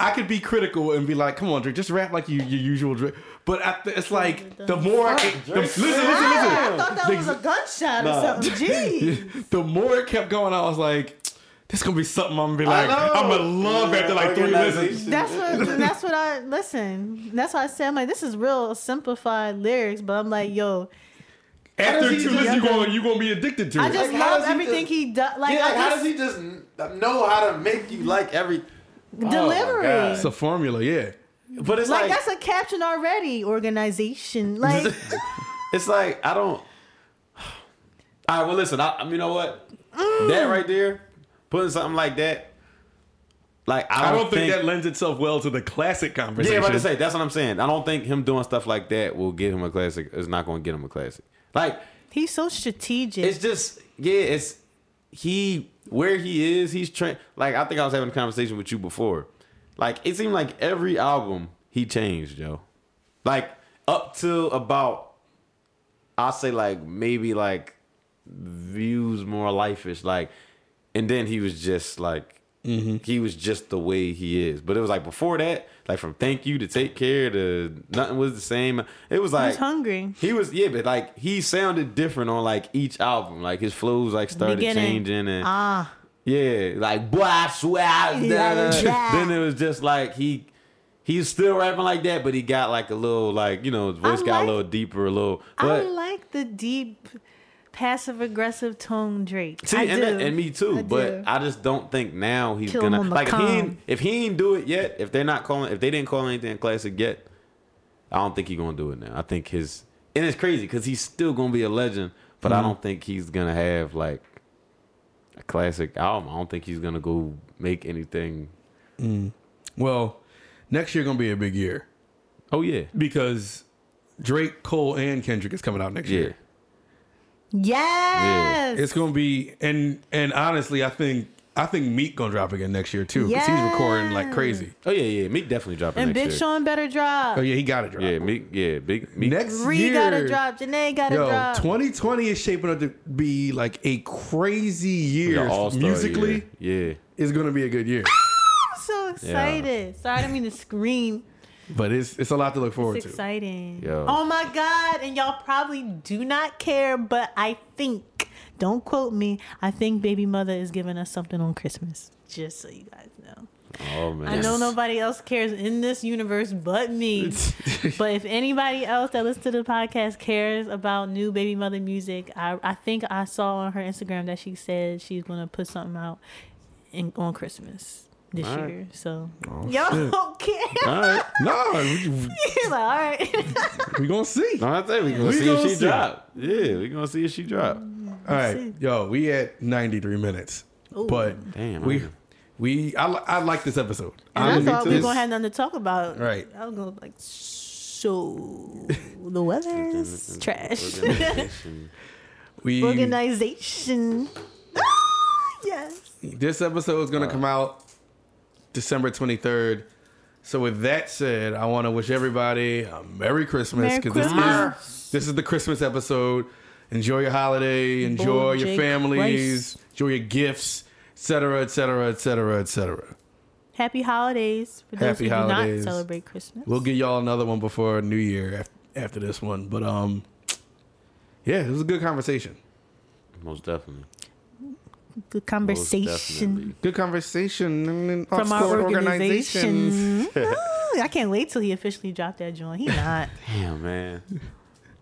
I could be critical and be like, "Come on, Drake, just rap like you your usual Drake." But I, th- it's like the more I can, the, listen, listen, I thought that was a gunshot or something. Jeez. The more it kept going, I was like, "This gonna be something I'm gonna be like. I'm gonna love after like three listens." That's what. That's what I listen. That's why I said I'm like, this is real simplified lyrics, but I'm like, yo, After two just- listens, you gonna you gonna be addicted to it. I just Like, how love does he everything just- he does. Like, yeah, like, how does he just know how to make you like every Oh, delivery. God. it's a formula, yeah. But it's like, like, that's a caption already. Organization. Like it's like I don't. All right, well, listen. I, I you know what? Mm. That right there, putting something like that, like I I don't, don't think, that lends itself well to the classic conversation. Yeah, about to say that's what I'm saying. I don't think him doing stuff like that will get him a classic. Is not going to get him a classic. Like he's so strategic. it's just yeah, it's he where he is. He's trying. Like I think I was having a conversation with you before. Like it seemed like every album he changed, yo. like up to about I'll say like maybe like views more life-ish like and then he was just like mm-hmm. he was just the way he is but it was like before that like from thank you to take care to nothing was the same it was like was hungry. he was yeah but like he sounded different on like each album like his flows like started Beginning. changing and Ah, yeah, like boy, I swear. I- Yeah, yeah. Then it was just like he he's still rapping like that, but he got like a little like you know his voice I got like- a little deeper, a little. I like the deep, passive aggressive tone Drake. see, I and, do. that- and me too. I but do. I just don't think now he's Kill gonna on the like if he ain't, if he ain't do it yet. If they're not calling, if they didn't call anything classic yet, I don't think he's gonna do it now. I think his and it's crazy because he's still gonna be a legend, but Mm-hmm. I don't think he's gonna have like a classic album. I don't think he's gonna go make anything. Well, next year gonna be a big year Oh yeah. because Drake, Cole, and Kendrick is coming out next Yeah. year. Yes, Yeah. It's gonna be and and honestly, I think I think Meek gonna drop again next year too because he's recording like crazy. Oh yeah, yeah. Meek definitely dropping and next Big year. Sean better drop. Oh yeah, he gotta drop. Yeah, Meek. Yeah, big Meek. Next Ree year, gotta drop. Jhené gotta yo, drop. 2020 is shaping up to be like a crazy year the musically. year. Yeah. It's gonna be a good year, I'm so excited. Sorry, I didn't mean to scream. But it's it's a lot to look forward It's to. exciting. Oh my god! And y'all probably do not care, but I think don't quote me. I think Baby Mother is giving us something on Christmas. Just so you guys know. Oh man. I know nobody else cares in this universe but me. but if anybody else that listens to the podcast cares about new Baby Mother music, I, I think I saw on her Instagram that she said she's gonna put something out in, on Christmas this All right. year. So Oh, y'all shit. don't care. All right. No, we, You're like, all right. we gonna see. No, I think we gonna We see gonna if she see. drop. Yeah, we gonna see if she drop. All right, see. yo, we at 93 minutes, Ooh. but Damn, we I- we I, I like this episode. And I I'm thought we this. were gonna have nothing to talk about. Right. I was gonna like, so the weather's trash. Organization. we Organization. Ah, yes. this episode is gonna come out December 23rd. So with that said, I want to wish everybody a Merry Christmas Merry because this is Christmas. this is the Christmas episode. Enjoy your holiday, enjoy your Jake families, enjoy your gifts, etc., etc., etc., etc. Happy holidays for those Happy who holidays. do not celebrate Christmas. We'll get y'all another one before New Year af- after this one. But um, yeah, it was a good conversation. Most definitely. Good conversation. Good conversation and from our organization. Ah, I can't wait till he officially dropped that joint. He not. Damn, man.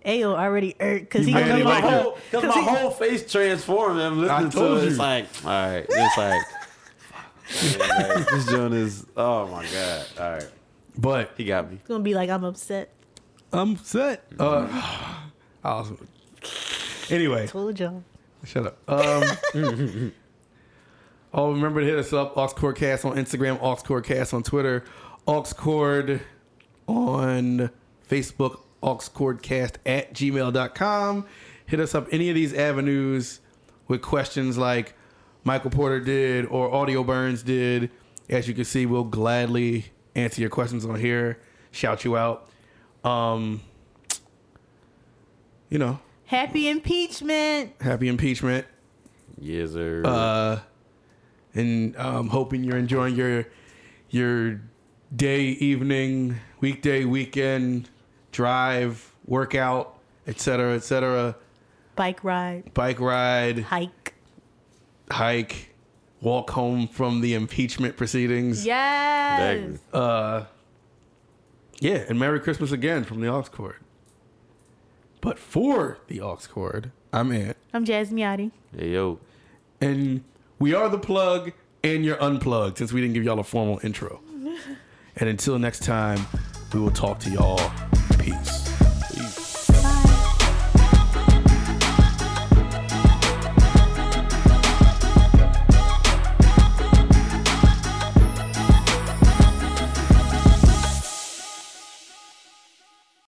Ayo already irked because he You gonna mad be at like, my oh, Because my whole face transformed. I'm I listening to told it. you. It's like, all right. It's like, yeah, like, this joint is, oh my God. All right. But He got me. it's gonna be like I'm upset. I'm set. Uh, awesome. Anyway, Told y'all. Shut up. Um, oh, remember to hit us up, AuxCordcast on Instagram, AuxCordcast on Twitter, AuxCord on Facebook, AuxCordcast at gmail.com. Hit us up any of these avenues with questions like Michael Porter did or Audio Burns did. As you can see, we'll gladly answer your questions on here, shout you out. Um, you know, Happy impeachment. happy impeachment. Yes, sir. Uh, and um, hoping you're enjoying your your day, evening, weekday, weekend, drive, workout, etc., etc. Bike ride. Bike ride, Hike. hike, walk home from the impeachment proceedings. Yes. Uh, yeah, and Merry Christmas again from the Aux Cord. But for the Aux Cord, I'm Ant. I'm Jasmine Yachty. Hey, yo. And we are the plug and you're unplugged since we didn't give y'all a formal intro. And until next time, we will talk to y'all. Peace.